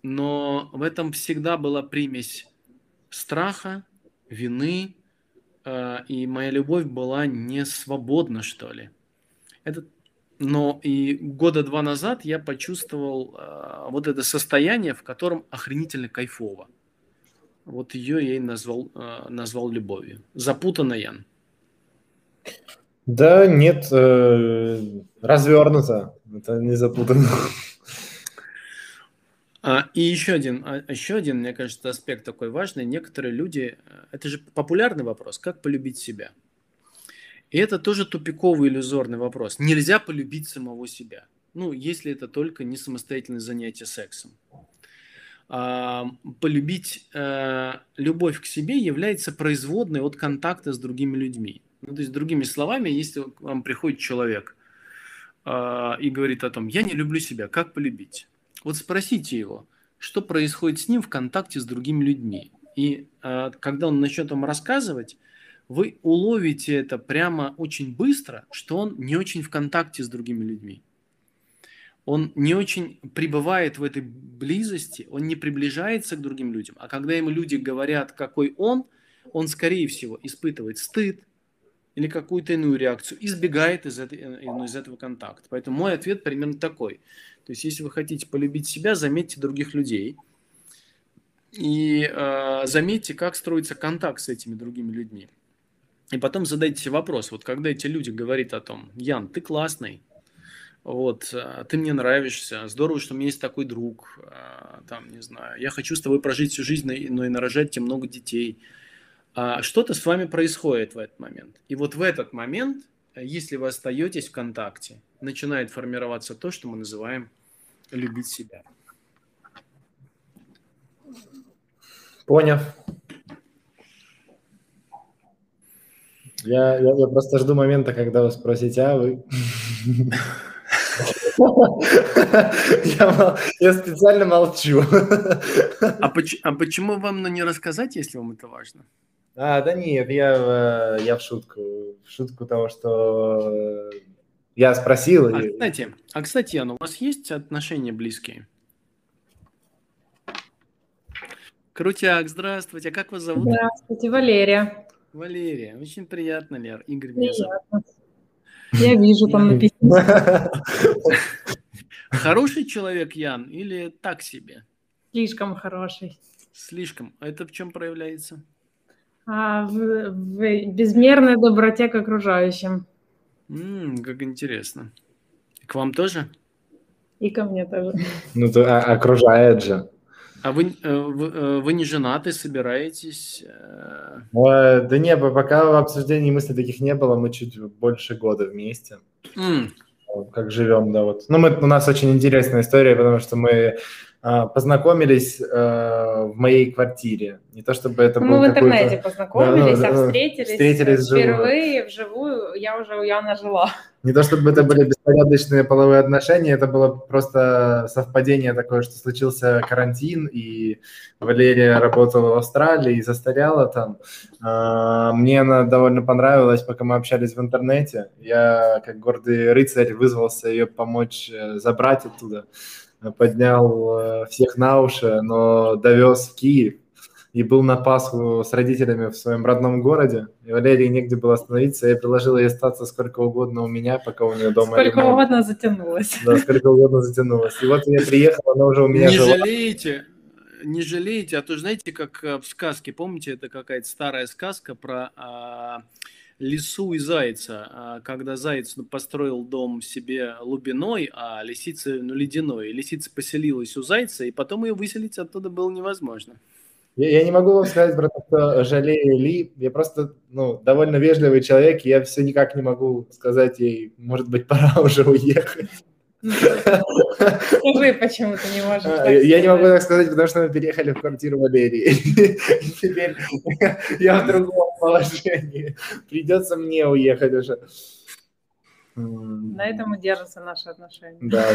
но в этом всегда была примесь страха, вины, а, и моя любовь была не свободна, что ли. Это, но и года два назад я почувствовал э, вот это состояние, в котором охренительно кайфово. Вот ее я и назвал, назвал любовью. Запутанно, Ян. Да, нет, э, развернуто. Это не запутанно. А, и еще один, а, еще один, мне кажется, аспект такой важный. Некоторые люди, э, это же популярный вопрос, как полюбить себя. И это тоже тупиковый иллюзорный вопрос. Нельзя полюбить самого себя. Ну, если это только не самостоятельное занятие сексом. А, полюбить а, любовь к себе является производной от контакта с другими людьми. Ну, то есть, другими словами, если к вам приходит человек а, и говорит о том, я не люблю себя, как полюбить? Вот спросите его, что происходит с ним в контакте с другими людьми. И а, когда он начнет вам рассказывать, вы уловите это прямо очень быстро, что он не очень в контакте с другими людьми. Он не очень пребывает в этой близости, он не приближается к другим людям. А когда ему люди говорят, какой он, он, скорее всего, испытывает стыд или какую-то иную реакцию, избегает из, этой, э, из этого контакта. Поэтому мой ответ примерно такой. То есть, если вы хотите полюбить себя, заметьте других людей и э, заметьте, как строится контакт с этими другими людьми. И потом задайте себе вопрос, вот когда эти люди говорят о том, Ян, ты классный, вот, а, ты мне нравишься, здорово, что у меня есть такой друг, а, там, не знаю, я хочу с тобой прожить всю жизнь, но и нарожать тебе много детей. А что-то с вами происходит в этот момент. И вот в этот момент, если вы остаетесь в контакте, начинает формироваться то, что мы называем любить себя. Понял. Я, я, я просто жду момента, когда вы спросите, а вы... Я, специально молчу. А, а почему вам ну, не рассказать, если вам это важно? А, да нет, я, я в шутку. В шутку того, что я спросил. А, и... кстати, а, кстати, Ян, у вас есть отношения близкие? Крутяк, здравствуйте. А как вас зовут? Здравствуйте, Валерия. Валерия, очень приятно, Лер. Игорь меня зовут. Я вижу, там написано. Хороший человек, Ян, или так себе? Слишком хороший. Слишком. А это в чем проявляется? А, в, в безмерной доброте к окружающим. М-м, как интересно. К вам тоже? И ко мне тоже. Ну, то а, окружает же. А вы, э, вы, э, вы не женаты, собираетесь? Э? Да не, пока в обсуждении мыслей таких не было, мы чуть больше года вместе. Mm. Как живем, да, вот. Ну, мы, у нас очень интересная история, потому что мы познакомились а, в моей квартире. Не то чтобы это ну, Мы в интернете познакомились, да, а встретились, встретились впервые вживую. Я уже у Яна жила. Не то чтобы это были беспорядочные половые отношения, это было просто совпадение такое, что случился карантин, и Валерия работала в Австралии и застряла там. Мне она довольно понравилась, пока мы общались в интернете. Я, как гордый рыцарь, вызвался ее помочь э, забрать оттуда поднял э, всех на уши, но довез в Киев и был на Пасху с родителями в своем родном городе. И Валерии негде было остановиться. Я предложил ей остаться сколько угодно у меня, пока у нее дома Сколько ремонт. угодно затянулось. Да, сколько угодно затянулось. И вот я приехал, она уже у меня Не жила. жалеете, не жалеете, а то знаете, как э, в сказке, помните, это какая-то старая сказка про а, лису и зайца. А когда заяц построил дом себе лубиной, а лисица ну, ледяной. Лисица поселилась у зайца, и потом ее выселить оттуда было невозможно. Я, я не могу вам сказать то, что жалею Ли. Я просто ну, довольно вежливый человек, и я все никак не могу сказать ей, может быть, пора уже уехать. Скажи, почему ты не можешь а, Я не могу так сказать, потому что мы переехали в квартиру Валерии. Теперь я в другом положении. Придется мне уехать уже. На этом и держатся наши отношения. Да.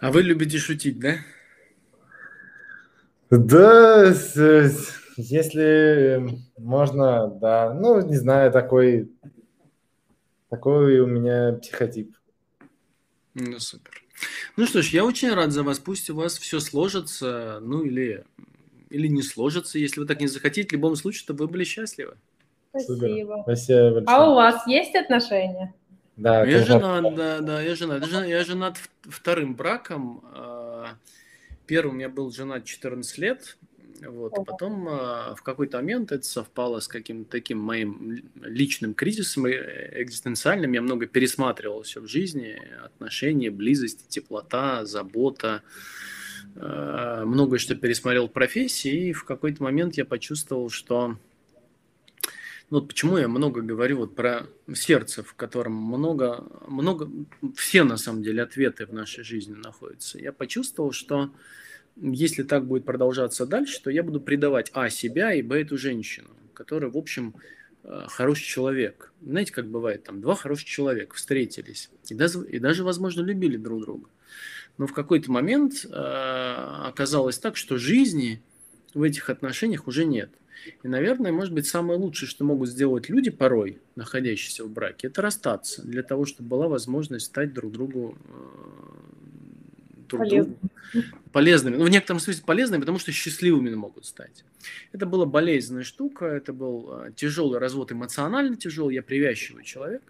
А вы любите шутить, да? Да, если можно, да. Ну, не знаю, такой, такой у меня психотип. Ну, супер. Ну что ж, я очень рад за вас. Пусть у вас все сложится, ну или, или не сложится, если вы так не захотите. В любом случае, чтобы вы были счастливы. Спасибо. Спасибо большое. А у вас есть отношения? Да, я женат, да, да, я женат. Я женат вторым браком. А, Первым я был женат 14 лет, вот, а потом э, в какой-то момент это совпало с каким-то таким моим личным кризисом экзистенциальным. Я много пересматривал все в жизни, отношения, близость, теплота, забота. Э, многое что пересмотрел в профессии, и в какой-то момент я почувствовал, что ну, вот почему я много говорю вот про сердце, в котором много, много, все на самом деле ответы в нашей жизни находятся. Я почувствовал, что если так будет продолжаться дальше, то я буду предавать А себя и Б эту женщину, которая, в общем, э, хороший человек. Знаете, как бывает, там два хороших человека встретились и даже, и даже возможно, любили друг друга. Но в какой-то момент э, оказалось так, что жизни в этих отношениях уже нет. И, наверное, может быть, самое лучшее, что могут сделать люди порой, находящиеся в браке, это расстаться, для того, чтобы была возможность стать друг другу друг другу полезными. Ну, в некотором смысле полезными, потому что счастливыми могут стать. Это была болезненная штука, это был э, тяжелый развод, эмоционально тяжелый, я привязчивый человек.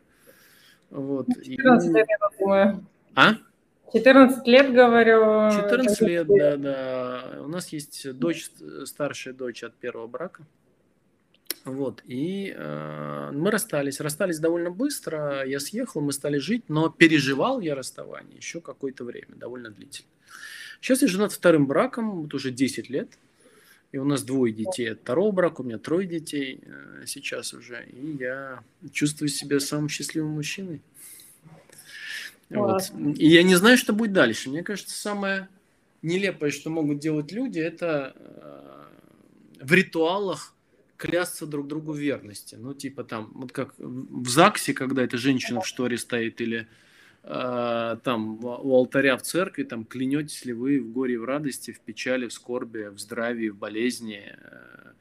Вот. 14 и... лет, я думаю. А? 14 лет, говорю. 14 лет, да, да. У нас есть дочь, старшая дочь от первого брака. Вот, и э, мы расстались. Расстались довольно быстро. Я съехал, мы стали жить, но переживал я расставание еще какое-то время, довольно длительно. Сейчас я женат вторым браком, вот уже 10 лет. И у нас двое детей от второго брака, у меня трое детей э, сейчас уже. И я чувствую себя самым счастливым мужчиной. Вот. И я не знаю, что будет дальше. Мне кажется, самое нелепое, что могут делать люди, это э, в ритуалах клясться друг другу верности. Ну, типа там, вот как в ЗАГСе, когда эта женщина в шторе стоит, или э, там у алтаря в церкви, там клянетесь ли вы в горе, в радости, в печали, в скорби, в здравии, в болезни, э,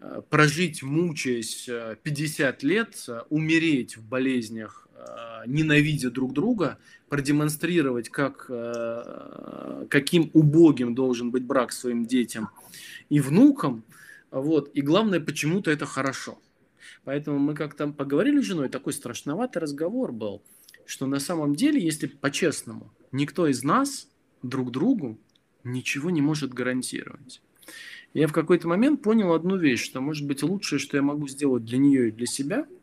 э прожить, мучаясь 50 лет, умереть в болезнях, Э, ненавидя друг друга, продемонстрировать, как, э, каким убогим должен быть брак своим детям и внукам. Вот. И главное, почему-то это хорошо. Поэтому мы как-то поговорили с женой, такой страшноватый разговор был, что на самом деле, если по-честному, никто из нас друг другу ничего не может гарантировать. Я в какой-то момент понял одну вещь, что, может быть, лучшее, что я могу сделать для нее и для себя –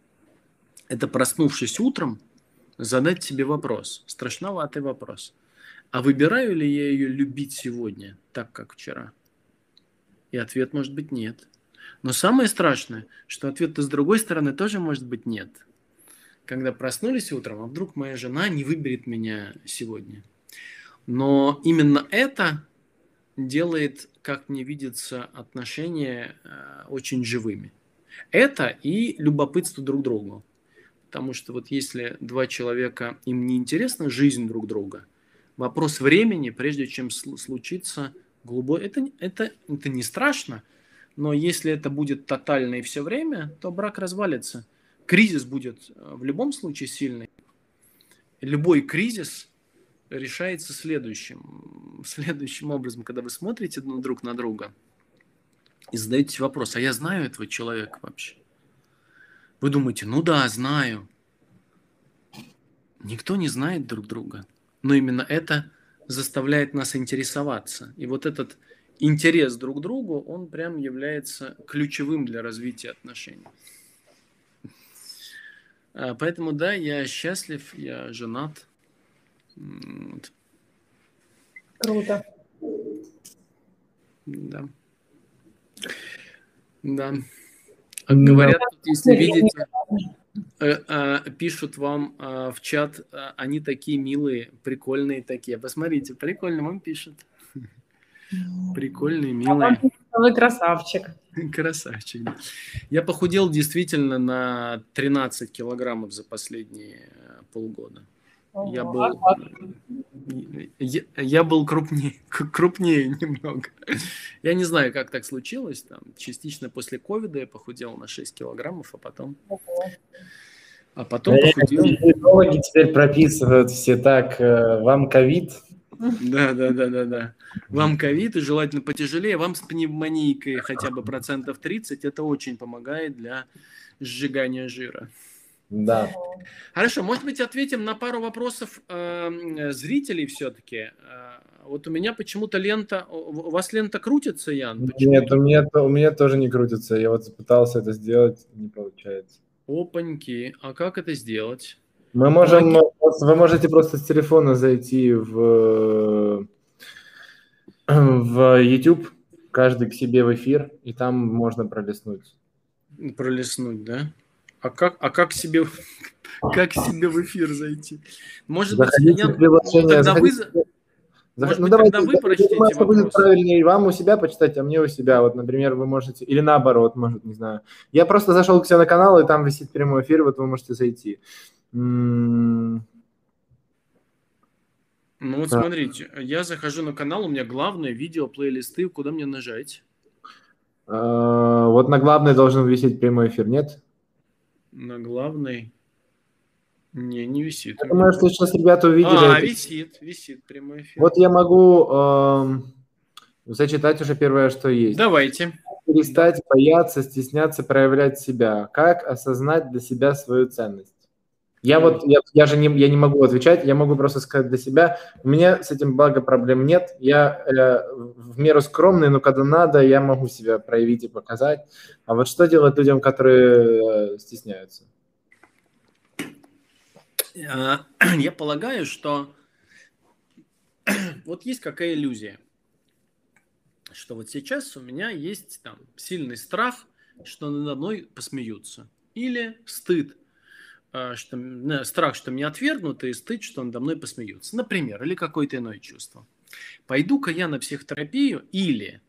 это проснувшись утром, задать себе вопрос, страшноватый вопрос. А выбираю ли я ее любить сегодня, так как вчера? И ответ может быть нет. Но самое страшное, что ответ-то с другой стороны тоже может быть нет. Когда проснулись утром, а вдруг моя жена не выберет меня сегодня. Но именно это делает, как мне видится, отношения э, очень живыми. Это и любопытство друг к другу. Потому что вот если два человека, им не интересна жизнь друг друга, вопрос времени, прежде чем случится глубокий, это, это, это не страшно, но если это будет тотально и все время, то брак развалится. Кризис будет э, в любом случае сильный. Любой кризис решается следующим, следующим образом, когда вы смотрите друг на друга и задаете вопрос, а я знаю этого человека вообще? Вы думаете, ну да, знаю. Никто не знает друг друга. Но именно это заставляет нас интересоваться. И вот этот интерес друг к другу, он прям является ключевым для развития отношений. А, поэтому да, я счастлив, я женат. Вот. Круто. Да. Да. Говорят, если видите, пишут вам э, в чат, они такие милые, прикольные такие. Посмотрите, прикольно вам пишут. Прикольные, милые. Вы красавчик. Красавчик. Я похудел действительно на 13 килограммов за последние полгода. Я был, я, я был крупнее, крупнее немного. Я не знаю, как так случилось. Там, частично после ковида я похудел на 6 килограммов, а потом... А потом да похудел... Диетологи теперь прописывают все так. Э, вам ковид? Да, да, да, да, да. Вам ковид и желательно потяжелее. Вам с пневмонией хотя бы процентов 30. Это очень помогает для сжигания жира. Да. Хорошо, может быть, ответим на пару вопросов э, зрителей все-таки. Вот у меня почему-то лента... У вас лента крутится, Ян? Почему Нет, у меня, у меня тоже не крутится. Я вот пытался это сделать, не получается. Опаньки. А как это сделать? Мы можем... Вы можете просто с телефона зайти в, в YouTube, каждый к себе в эфир, и там можно пролистнуть. Пролистнуть, да? А как, а как себе, как себе в эфир зайти? Может быть, меня, тогда вы, может ну, быть, давайте, тогда вы прочтите думаю, что будет правильнее вам у себя почитать, а мне у себя. Вот, например, вы можете, или наоборот, может, не знаю. Я просто зашел к себе на канал, и там висит прямой эфир, вот вы можете зайти. Ну вот да. смотрите, я захожу на канал, у меня главное видео, плейлисты, куда мне нажать? А, вот на главной должен висеть прямой эфир, нет? На главной. Не, не висит. Я думаю, что сейчас ребята увидели. А, это. висит, висит прямой эфир. Вот я могу э, зачитать уже первое, что есть. Давайте. Перестать бояться, стесняться, проявлять себя. Как осознать для себя свою ценность? Я вот, я, я же не, я не могу отвечать, я могу просто сказать для себя, у меня с этим благо проблем нет, я э, в меру скромный, но когда надо, я могу себя проявить и показать. А вот что делать людям, которые э, стесняются? А, я полагаю, что вот есть какая иллюзия, что вот сейчас у меня есть там сильный страх, что надо мной посмеются, или стыд, что, страх, что меня отвергнут, и стыд, что надо мной посмеются. Например, или какое-то иное чувство. Пойду-ка я на психотерапию или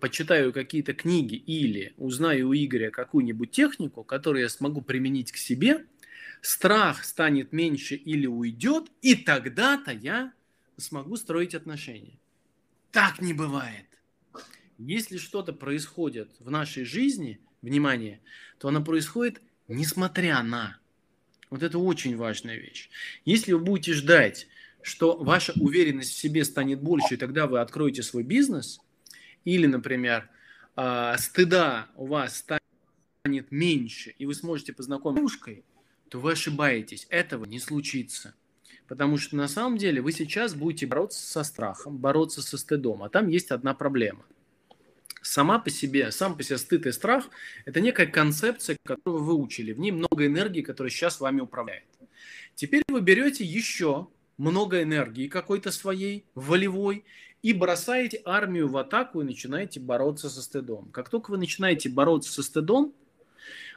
почитаю какие-то книги или узнаю у Игоря какую-нибудь технику, которую я смогу применить к себе, страх станет меньше или уйдет, и тогда-то я смогу строить отношения. Так не бывает. Если что-то происходит в нашей жизни, внимание, то оно происходит несмотря на. Вот это очень важная вещь. Если вы будете ждать, что ваша уверенность в себе станет больше, и тогда вы откроете свой бизнес, или, например, а, стыда у вас станет меньше, и вы сможете познакомиться с девушкой, то вы ошибаетесь. Этого не случится. Потому что на самом деле вы сейчас будете бороться со страхом, бороться со стыдом. А там есть одна проблема – сама по себе, сам по себе стыд и страх – это некая концепция, которую вы выучили. В ней много энергии, которая сейчас вами управляет. Теперь вы берете еще много энергии какой-то своей, волевой, и бросаете армию в атаку и начинаете бороться со стыдом. Как только вы начинаете бороться со стыдом,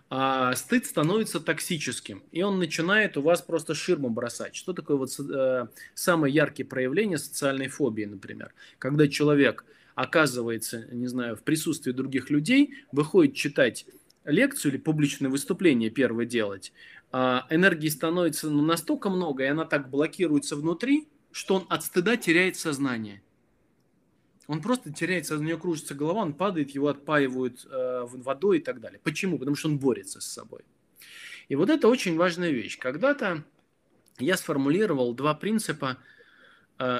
а, стыд становится токсическим, и он начинает у вас просто ширму бросать. Что такое вот э, самое яркие проявление социальной фобии, например? Когда человек – оказывается, не знаю, в присутствии других людей, выходит читать лекцию или публичное выступление первое делать, а энергии становится ну, настолько много, и она так блокируется внутри, что он от стыда теряет сознание. Он просто теряется, у него кружится голова, он падает, его отпаивают э, водой и так далее. Почему? Потому что он борется с собой. И вот это очень важная вещь. Когда-то я сформулировал два принципа –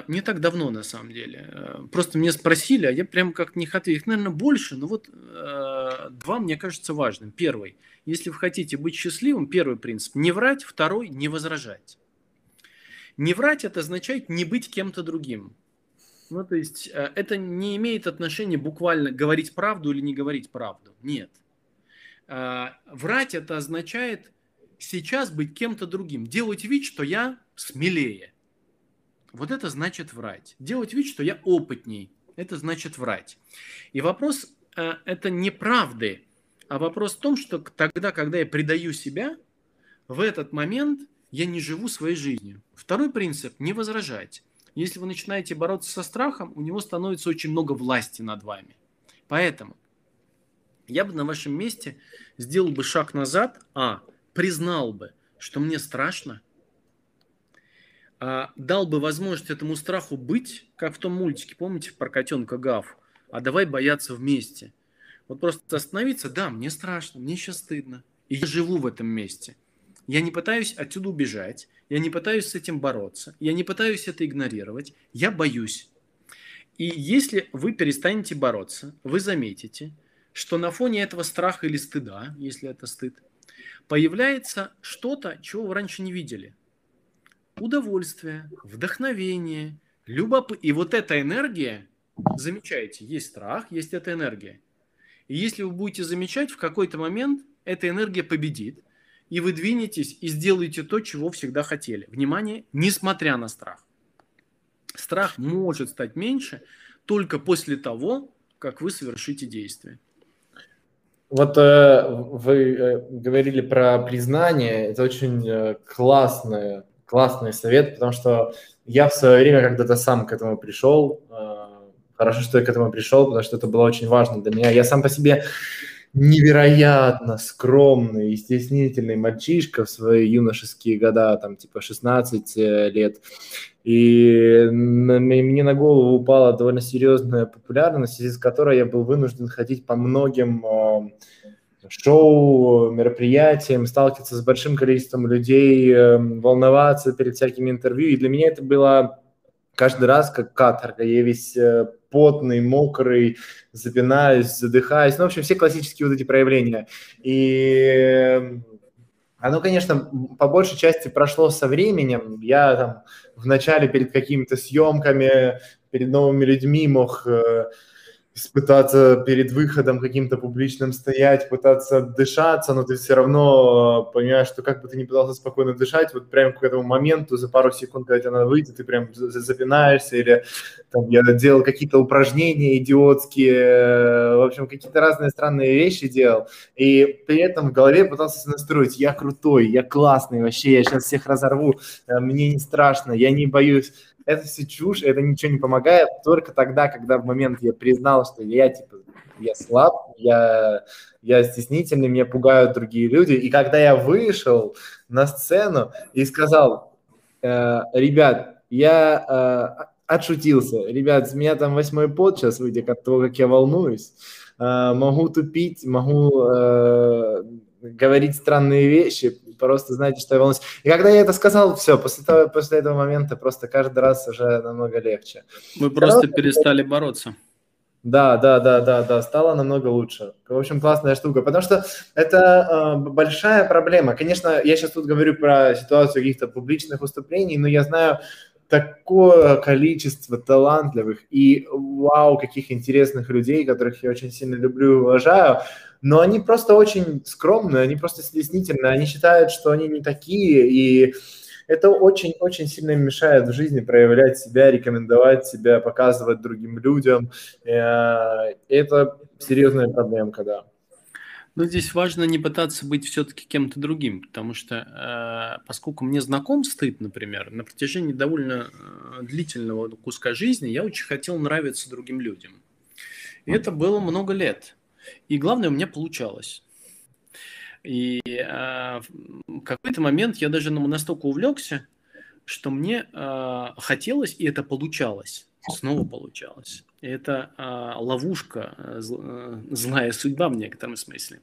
не так давно, на самом деле. А, просто меня спросили, а я прям как не ответил. Их, наверное, больше, но вот э, два мне кажется важным. Первый. Если вы хотите быть счастливым, первый принцип – не врать. Второй – не возражать. Не врать – это означает не быть кем-то другим. Ну, то есть э, это не имеет отношения буквально говорить правду или не говорить правду. Нет. Э, врать это означает сейчас быть кем-то другим. Делать вид, что я смелее. Вот это значит врать. Делать вид, что я опытней. Это значит врать. И вопрос э, это не правды, а вопрос в том, что тогда, когда я предаю себя, в этот момент я не живу своей жизнью. Второй принцип – не возражать. Если вы начинаете бороться со страхом, у него становится очень много власти над вами. Поэтому я бы на вашем месте сделал бы шаг назад, а, признал бы, что мне страшно, дал бы возможность этому страху быть, как в том мультике, помните, про котенка Гав, а давай бояться вместе. Вот просто остановиться, да, мне страшно, мне сейчас стыдно, и я живу в этом месте. Я не пытаюсь отсюда убежать, я не пытаюсь с этим бороться, я не пытаюсь это игнорировать, я боюсь. И если вы перестанете бороться, вы заметите, что на фоне этого страха или стыда, если это стыд, появляется что-то, чего вы раньше не видели. Удовольствие, вдохновение, любопытство. И вот эта энергия, замечаете, есть страх, есть эта энергия. И если вы будете замечать, в какой-то момент эта энергия победит – и вы двинетесь и сделаете то, чего всегда хотели. Внимание, несмотря на страх. Страх может стать меньше только после того, как вы совершите действие. Вот э, вы э, говорили про признание, это очень э, классный, классный совет, потому что я в свое время когда-то сам к этому пришел. Э, хорошо, что я к этому пришел, потому что это было очень важно для меня. Я сам по себе невероятно скромный и стеснительный мальчишка в свои юношеские года, там типа 16 э, лет. И мне на голову упала довольно серьезная популярность, из которой я был вынужден ходить по многим э, шоу, мероприятиям, сталкиваться с большим количеством людей, э, волноваться перед всякими интервью. И для меня это было каждый раз как каторга. Я весь э, потный, мокрый, запинаюсь, задыхаюсь. Ну, в общем, все классические вот эти проявления. И оно, конечно, по большей части прошло со временем. Я там в начале перед какими-то съемками, перед новыми людьми мог э, пытаться перед выходом каким-то публичным стоять, пытаться дышаться, но ты все равно понимаешь, что как бы ты ни пытался спокойно дышать, вот прямо к этому моменту за пару секунд, когда тебе надо выйти, ты прям запинаешься, или там, я делал какие-то упражнения идиотские, в общем, какие-то разные странные вещи делал, и при этом в голове пытался настроить, я крутой, я классный вообще, я сейчас всех разорву, э, мне не страшно, я не боюсь, это все чушь, это ничего не помогает. Только тогда, когда в момент я признал, что я типа я слаб, я, я стеснительный, меня пугают другие люди. И когда я вышел на сцену и сказал, э, ребят, я э, отшутился, ребят, с меня там восьмой пот сейчас выйдет от того, как я волнуюсь, э, могу тупить, могу э, говорить странные вещи, просто знаете, что я волнуюсь. И когда я это сказал, все, после, того, после этого момента просто каждый раз уже намного легче. Мы просто Второе, перестали бороться. Да, да, да, да, да, стало намного лучше. В общем, классная штука, потому что это э, большая проблема. Конечно, я сейчас тут говорю про ситуацию каких-то публичных выступлений, но я знаю такое количество талантливых и вау, каких интересных людей, которых я очень сильно люблю и уважаю, но они просто очень скромные, они просто стеснительные, они считают, что они не такие, и это очень-очень сильно мешает в жизни проявлять себя, рекомендовать себя, показывать другим людям. Э, это серьезная проблемка, да. Но здесь важно не пытаться быть все-таки кем-то другим, потому что э, поскольку мне знаком стыд, например, на протяжении довольно э, длительного куска жизни я очень хотел нравиться другим людям. И это было много лет. И главное, у меня получалось. И э, в какой-то момент я даже настолько увлекся, что мне э, хотелось, и это получалось. Снова получалось. Это э, ловушка, э, злая судьба в некотором смысле.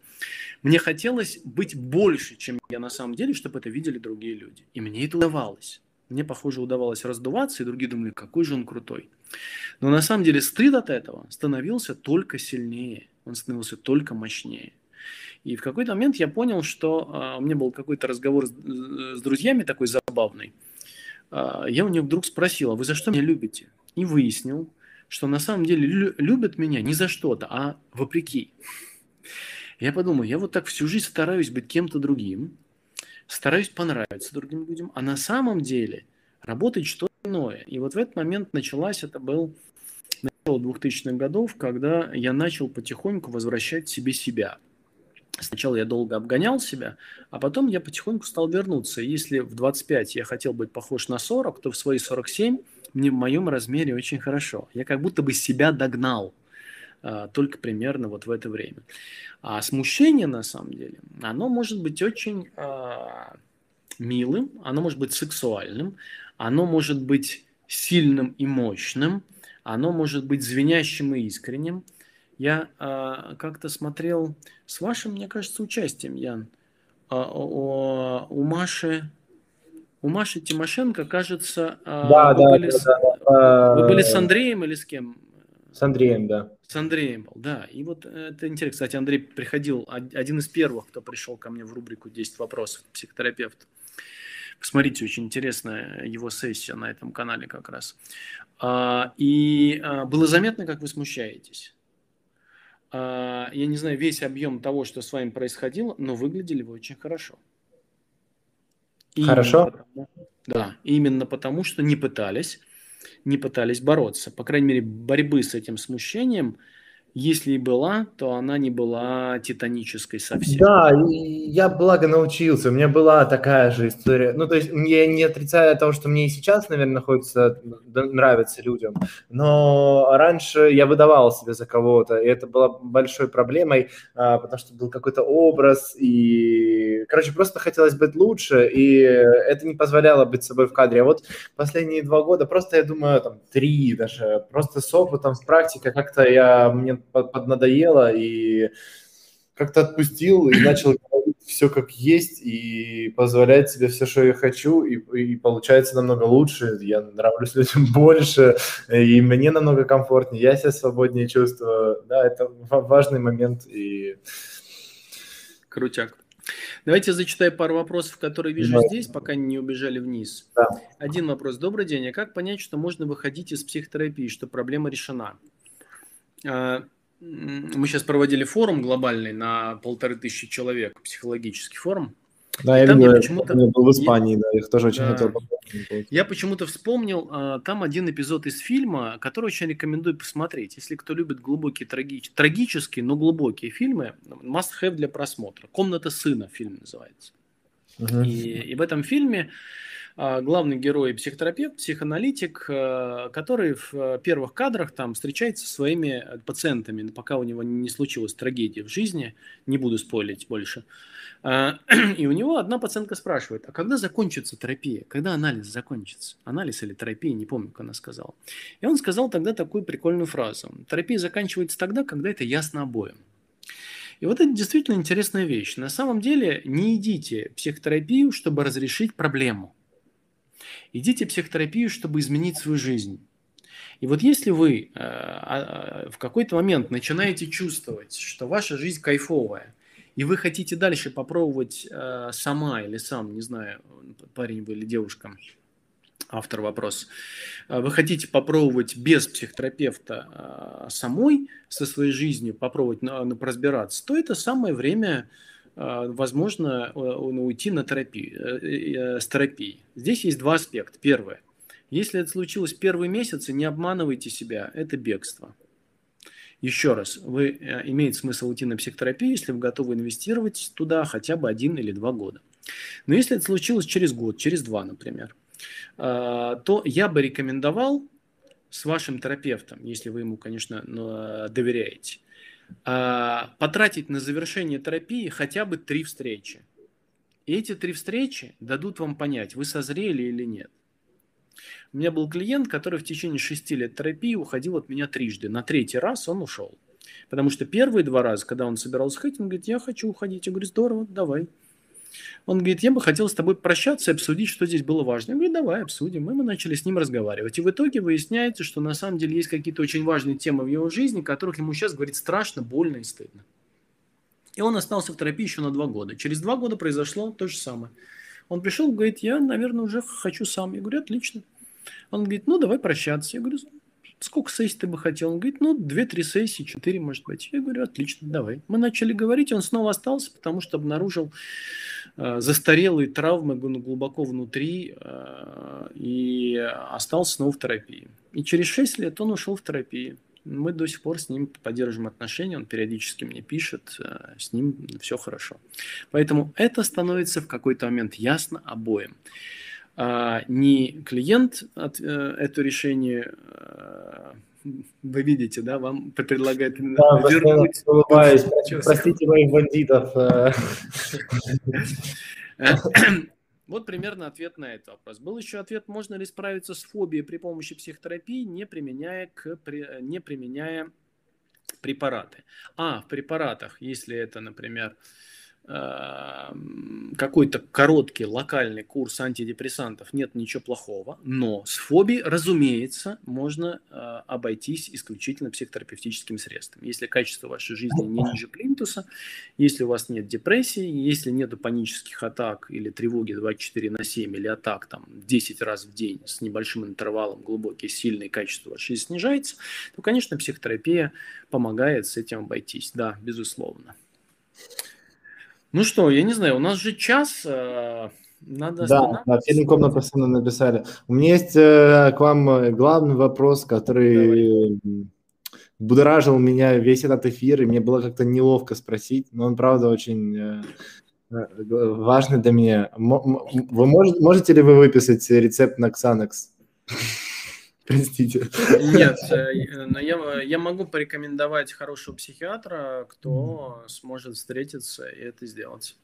Мне хотелось быть больше, чем я на самом деле, чтобы это видели другие люди. И мне это удавалось. Мне, похоже, удавалось раздуваться, и другие думали, какой же он крутой. Но на самом деле стыд от этого становился только сильнее он становился только мощнее. И в какой-то момент я понял, что а, у меня был какой-то разговор с, с друзьями такой забавный. А, я у них вдруг спросил, а вы за что меня любите? И выяснил, что на самом деле любят меня не за что-то, а вопреки. Я подумал, я вот так всю жизнь стараюсь быть кем-то другим, стараюсь понравиться другим людям, а на самом деле работать что-то иное. И вот в этот момент началась, это был начало 2000-х годов, когда я начал потихоньку возвращать себе себя. Сначала я долго обгонял себя, а потом я потихоньку стал вернуться. Если в 25 я хотел быть похож на 40, то в свои 47 мне в моем размере очень хорошо. Я как будто бы себя догнал а, только примерно вот в это время. А смущение, на самом деле, оно может быть очень а, милым, оно может быть сексуальным, оно может быть сильным и мощным, оно может быть звенящим и искренним. Я а, как-то смотрел с вашим, мне кажется, участием, Ян, а, о, у Маши у Маши Тимошенко, кажется, а, да, вы, да, были да, с, да. вы были с Андреем или с кем? С Андреем, да. С Андреем был, да. И вот это интересно. Кстати, Андрей приходил, один из первых, кто пришел ко мне в рубрику «10 вопросов» психотерапевт. Посмотрите, очень интересная его сессия на этом канале как раз. А, и а, было заметно, как вы смущаетесь. Я не знаю весь объем того, что с вами происходило, но выглядели вы очень хорошо. Хорошо? потому, да, именно потому, что не пытались, не пытались бороться. По крайней мере, борьбы с этим смущением – если и была, то она не была титанической совсем. Да, я благо научился. У меня была такая же история. Ну, то есть, я не отрицаю того, что мне и сейчас, наверное, находится, нравится людям. Но раньше я выдавал себя за кого-то, и это было большой проблемой, а, потому что был какой-то образ, и, короче, просто хотелось быть лучше, и это не позволяло быть собой в кадре. А вот последние два года, просто, я думаю, там, три даже, просто с опытом, с практикой, как-то я, мне поднадоело, и как-то отпустил и начал говорить все как есть и позволять себе все, что я хочу, и, и получается намного лучше, я нравлюсь людям больше, и мне намного комфортнее, я себя свободнее чувствую, да, это важный момент и... Крутяк. Давайте зачитаю пару вопросов, которые вижу да. здесь, пока не убежали вниз. Да. Один вопрос. Добрый день. А как понять, что можно выходить из психотерапии, что проблема решена? А, мы сейчас проводили форум глобальный на полторы тысячи человек, психологический форум. Да, я, видел, почему-то я был в Испании, я, да, их тоже очень да. хотел посмотреть. Я почему-то вспомнил, а, там один эпизод из фильма, который очень рекомендую посмотреть. Если кто любит глубокие, трагич... трагические, но глубокие фильмы, must have для просмотра. «Комната сына» фильм называется. Угу. И, и в этом фильме главный герой психотерапевт, психоаналитик, э, который в э, первых кадрах там встречается со своими пациентами, пока у него не случилась трагедия в жизни, не буду спойлить больше. А, и у него одна пациентка спрашивает, а когда закончится терапия? Когда анализ закончится? Анализ или терапия, не помню, как она сказала. И он сказал тогда такую прикольную фразу. Терапия заканчивается тогда, когда это ясно обоим. И вот это действительно интересная вещь. На самом деле не идите психотерапию, чтобы разрешить проблему. Идите психотерапию, чтобы изменить свою жизнь. И вот если вы э, э, в какой-то момент начинаете чувствовать, что ваша жизнь кайфовая, и вы хотите дальше попробовать э, сама или сам, не знаю, парень вы или девушка, автор вопрос, вы хотите попробовать без психотерапевта самой со своей жизнью попробовать разбираться, то это самое время а, возможно уйти на терапию, э, э, с терапией. Здесь есть два аспекта. Первое. Если это случилось первые месяцы, не обманывайте себя, это бегство. Еще раз, вы э, имеет смысл уйти на психотерапию, если вы готовы инвестировать туда хотя бы один или два года. Но если это случилось через год, через два, например, то я бы рекомендовал с вашим терапевтом, если вы ему, конечно, доверяете, потратить на завершение терапии хотя бы три встречи. И эти три встречи дадут вам понять, вы созрели или нет. У меня был клиент, который в течение шести лет терапии уходил от меня трижды. На третий раз он ушел. Потому что первые два раза, когда он собирался ходить, он говорит, я хочу уходить. Я говорю, здорово, давай. Он говорит, я бы хотел с тобой прощаться и обсудить, что здесь было важно. Я говорю, давай обсудим. И мы начали с ним разговаривать. И в итоге выясняется, что на самом деле есть какие-то очень важные темы в его жизни, которых ему сейчас говорит страшно, больно и стыдно. И он остался в терапии еще на два года. Через два года произошло то же самое. Он пришел, говорит, я, наверное, уже хочу сам. Я говорю, отлично. Он говорит, ну, давай прощаться. Я говорю, сколько сессий ты бы хотел? Он говорит, ну, 2-3 сессии, 4, может быть. Я говорю, отлично, давай. Мы начали говорить, он снова остался, потому что обнаружил застарелые травмы глубоко внутри э, и остался снова в терапии. И через 6 лет он ушел в терапию. Мы до сих пор с ним поддерживаем отношения, он периодически мне пишет, э, с ним все хорошо. Поэтому это становится в какой-то момент ясно обоим а не клиент э, это решение э, вы видите, да, вам предлагает да, вернуть. Улыбаюсь. Простите моих бандитов. Э. Вот примерно ответ на этот вопрос. Был еще ответ, можно ли справиться с фобией при помощи психотерапии, не применяя, к, не применяя препараты. А, в препаратах, если это, например, какой-то короткий локальный курс антидепрессантов, нет ничего плохого, но с фобией, разумеется, можно э, обойтись исключительно психотерапевтическими средствами. Если качество вашей жизни не ниже плинтуса, если у вас нет депрессии, если нет панических атак или тревоги 24 на 7 или атак там 10 раз в день с небольшим интервалом, глубокие, сильные, качество вашей жизни снижается, то, конечно, психотерапия помогает с этим обойтись. Да, безусловно. Ну что, я не знаю, у нас же час, э, надо Да, да, все комнаты написали. У меня есть э, к вам э, главный вопрос, который Давай. будоражил меня весь этот эфир, и мне было как-то неловко спросить, но он, правда, очень важный для меня. Вы можете, можете ли вы выписать рецепт на Xanax? Простите. Нет, э, но я, я могу порекомендовать хорошего психиатра, кто сможет встретиться и это сделать.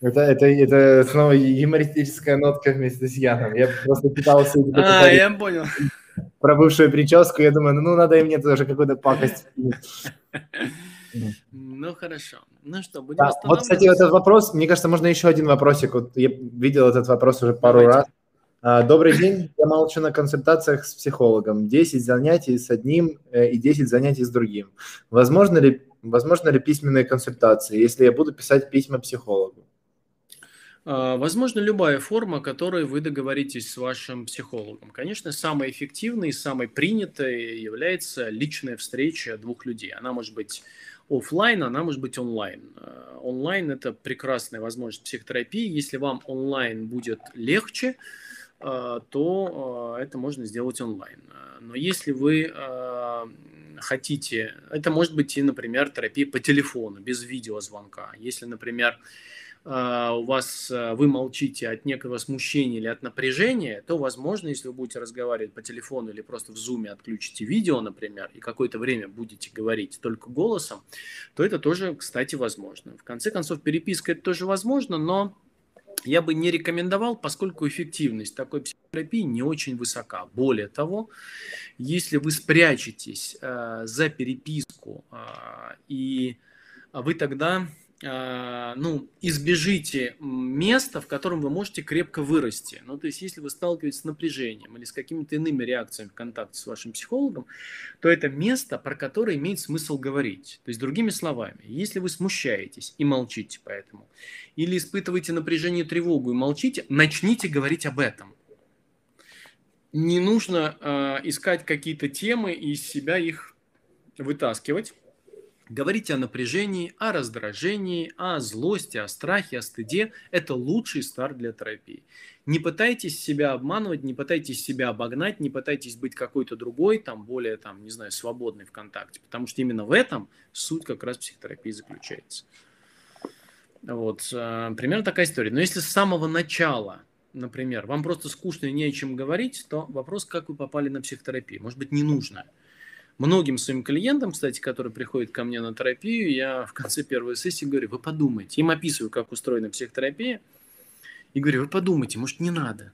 Это, это, это снова юмористическая нотка вместе с Яном. Я просто пытался... А, я понял. Про бывшую прическу, я думаю, ну надо и мне тоже какую-то пакость. Ну хорошо. Ну что, будем да, Вот, кстати, этот вопрос, мне кажется, можно еще один вопросик. Вот я видел этот вопрос уже пару Давайте. раз. А, добрый день. Я молчу на консультациях с психологом. 10 занятий с одним э, и 10 занятий с другим. Возможно ли, возможно ли письменные консультации, если я буду писать письма психологу? А, возможно, любая форма, которой вы договоритесь с вашим психологом. Конечно, самой эффективной самой принятой является личная встреча двух людей. Она может быть офлайн, она может быть онлайн. А, онлайн – это прекрасная возможность психотерапии. Если вам онлайн будет легче, то а, это можно сделать онлайн. Но если вы а, хотите, это может быть и, например, терапия по телефону, без видеозвонка. Если, например, у вас вы молчите от некого смущения или от напряжения, то, возможно, если вы будете разговаривать по телефону или просто в зуме отключите видео, например, и какое-то время будете говорить только голосом, то это тоже, кстати, возможно. В конце концов, переписка это тоже возможно, но я бы не рекомендовал, поскольку эффективность такой психотерапии не очень высока. Более того, если вы спрячетесь э, за переписку, э, и вы тогда ну, избежите места, в котором вы можете крепко вырасти. Ну, то есть, если вы сталкиваетесь с напряжением или с какими-то иными реакциями в контакте с вашим психологом, то это место, про которое имеет смысл говорить. То есть, другими словами, если вы смущаетесь и молчите поэтому, или испытываете напряжение, тревогу и молчите, начните говорить об этом. Не нужно э, искать какие-то темы и из себя их вытаскивать Говорите о напряжении, о раздражении, о злости, о страхе, о стыде. Это лучший старт для терапии. Не пытайтесь себя обманывать, не пытайтесь себя обогнать, не пытайтесь быть какой-то другой, там, более, там, не знаю, свободный в контакте. Потому что именно в этом суть как раз психотерапии заключается. Вот, э, примерно такая история. Но если с самого начала, например, вам просто скучно и не о чем говорить, то вопрос, как вы попали на психотерапию. Может быть, не нужно многим своим клиентам, кстати, которые приходят ко мне на терапию, я в конце первой сессии говорю, вы подумайте. Им описываю, как устроена психотерапия. И говорю, вы подумайте, может, не надо.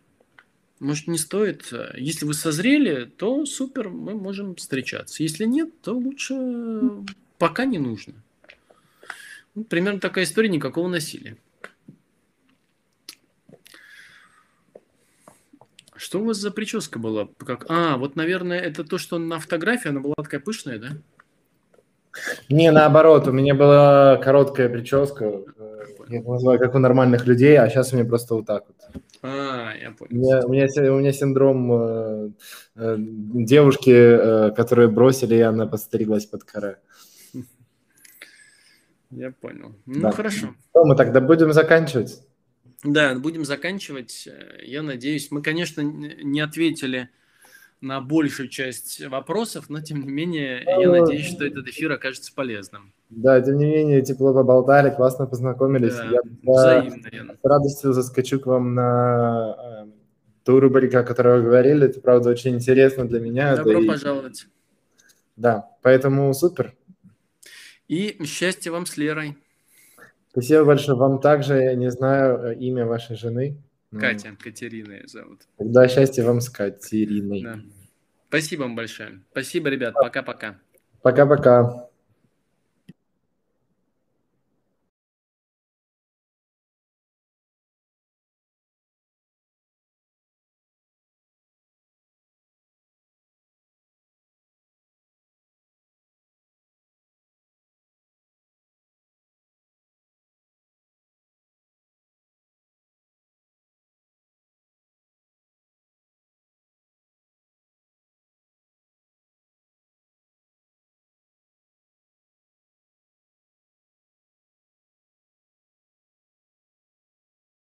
Может, не стоит. Если вы созрели, то супер, мы можем встречаться. Если нет, то лучше пока не нужно. Ну, примерно такая история, никакого насилия. Что у вас за прическа была? Как... А, вот, наверное, это то, что на фотографии, она была такая пышная, да? Не, наоборот, у меня была короткая прическа. понял. Я называю как у нормальных людей, а сейчас у меня просто вот так вот. А, я понял. У меня, у меня, у меня синдром э, э, девушки, э, которые бросили, и она подстриглась под каре. Я понял. Ну, да. хорошо. Что, мы тогда будем заканчивать? Да, будем заканчивать. Я надеюсь, мы, конечно, не ответили на большую часть вопросов, но тем не менее, я надеюсь, что этот эфир окажется полезным. Да, тем не менее, тепло поболтали, классно познакомились. Да, я взаимно. С радостью заскочу к вам на э, ту рубрику, о которой вы говорили. Это, правда, очень интересно для меня. Добро да пожаловать. И... Да, поэтому супер. И счастья вам с Лерой. Спасибо большое. Вам также, я не знаю э, имя вашей жены. Катя, Катерина ее зовут. Тогда счастья вам с Катериной. Да. Спасибо вам большое. Спасибо, ребят. Пока-пока. Пока-пока.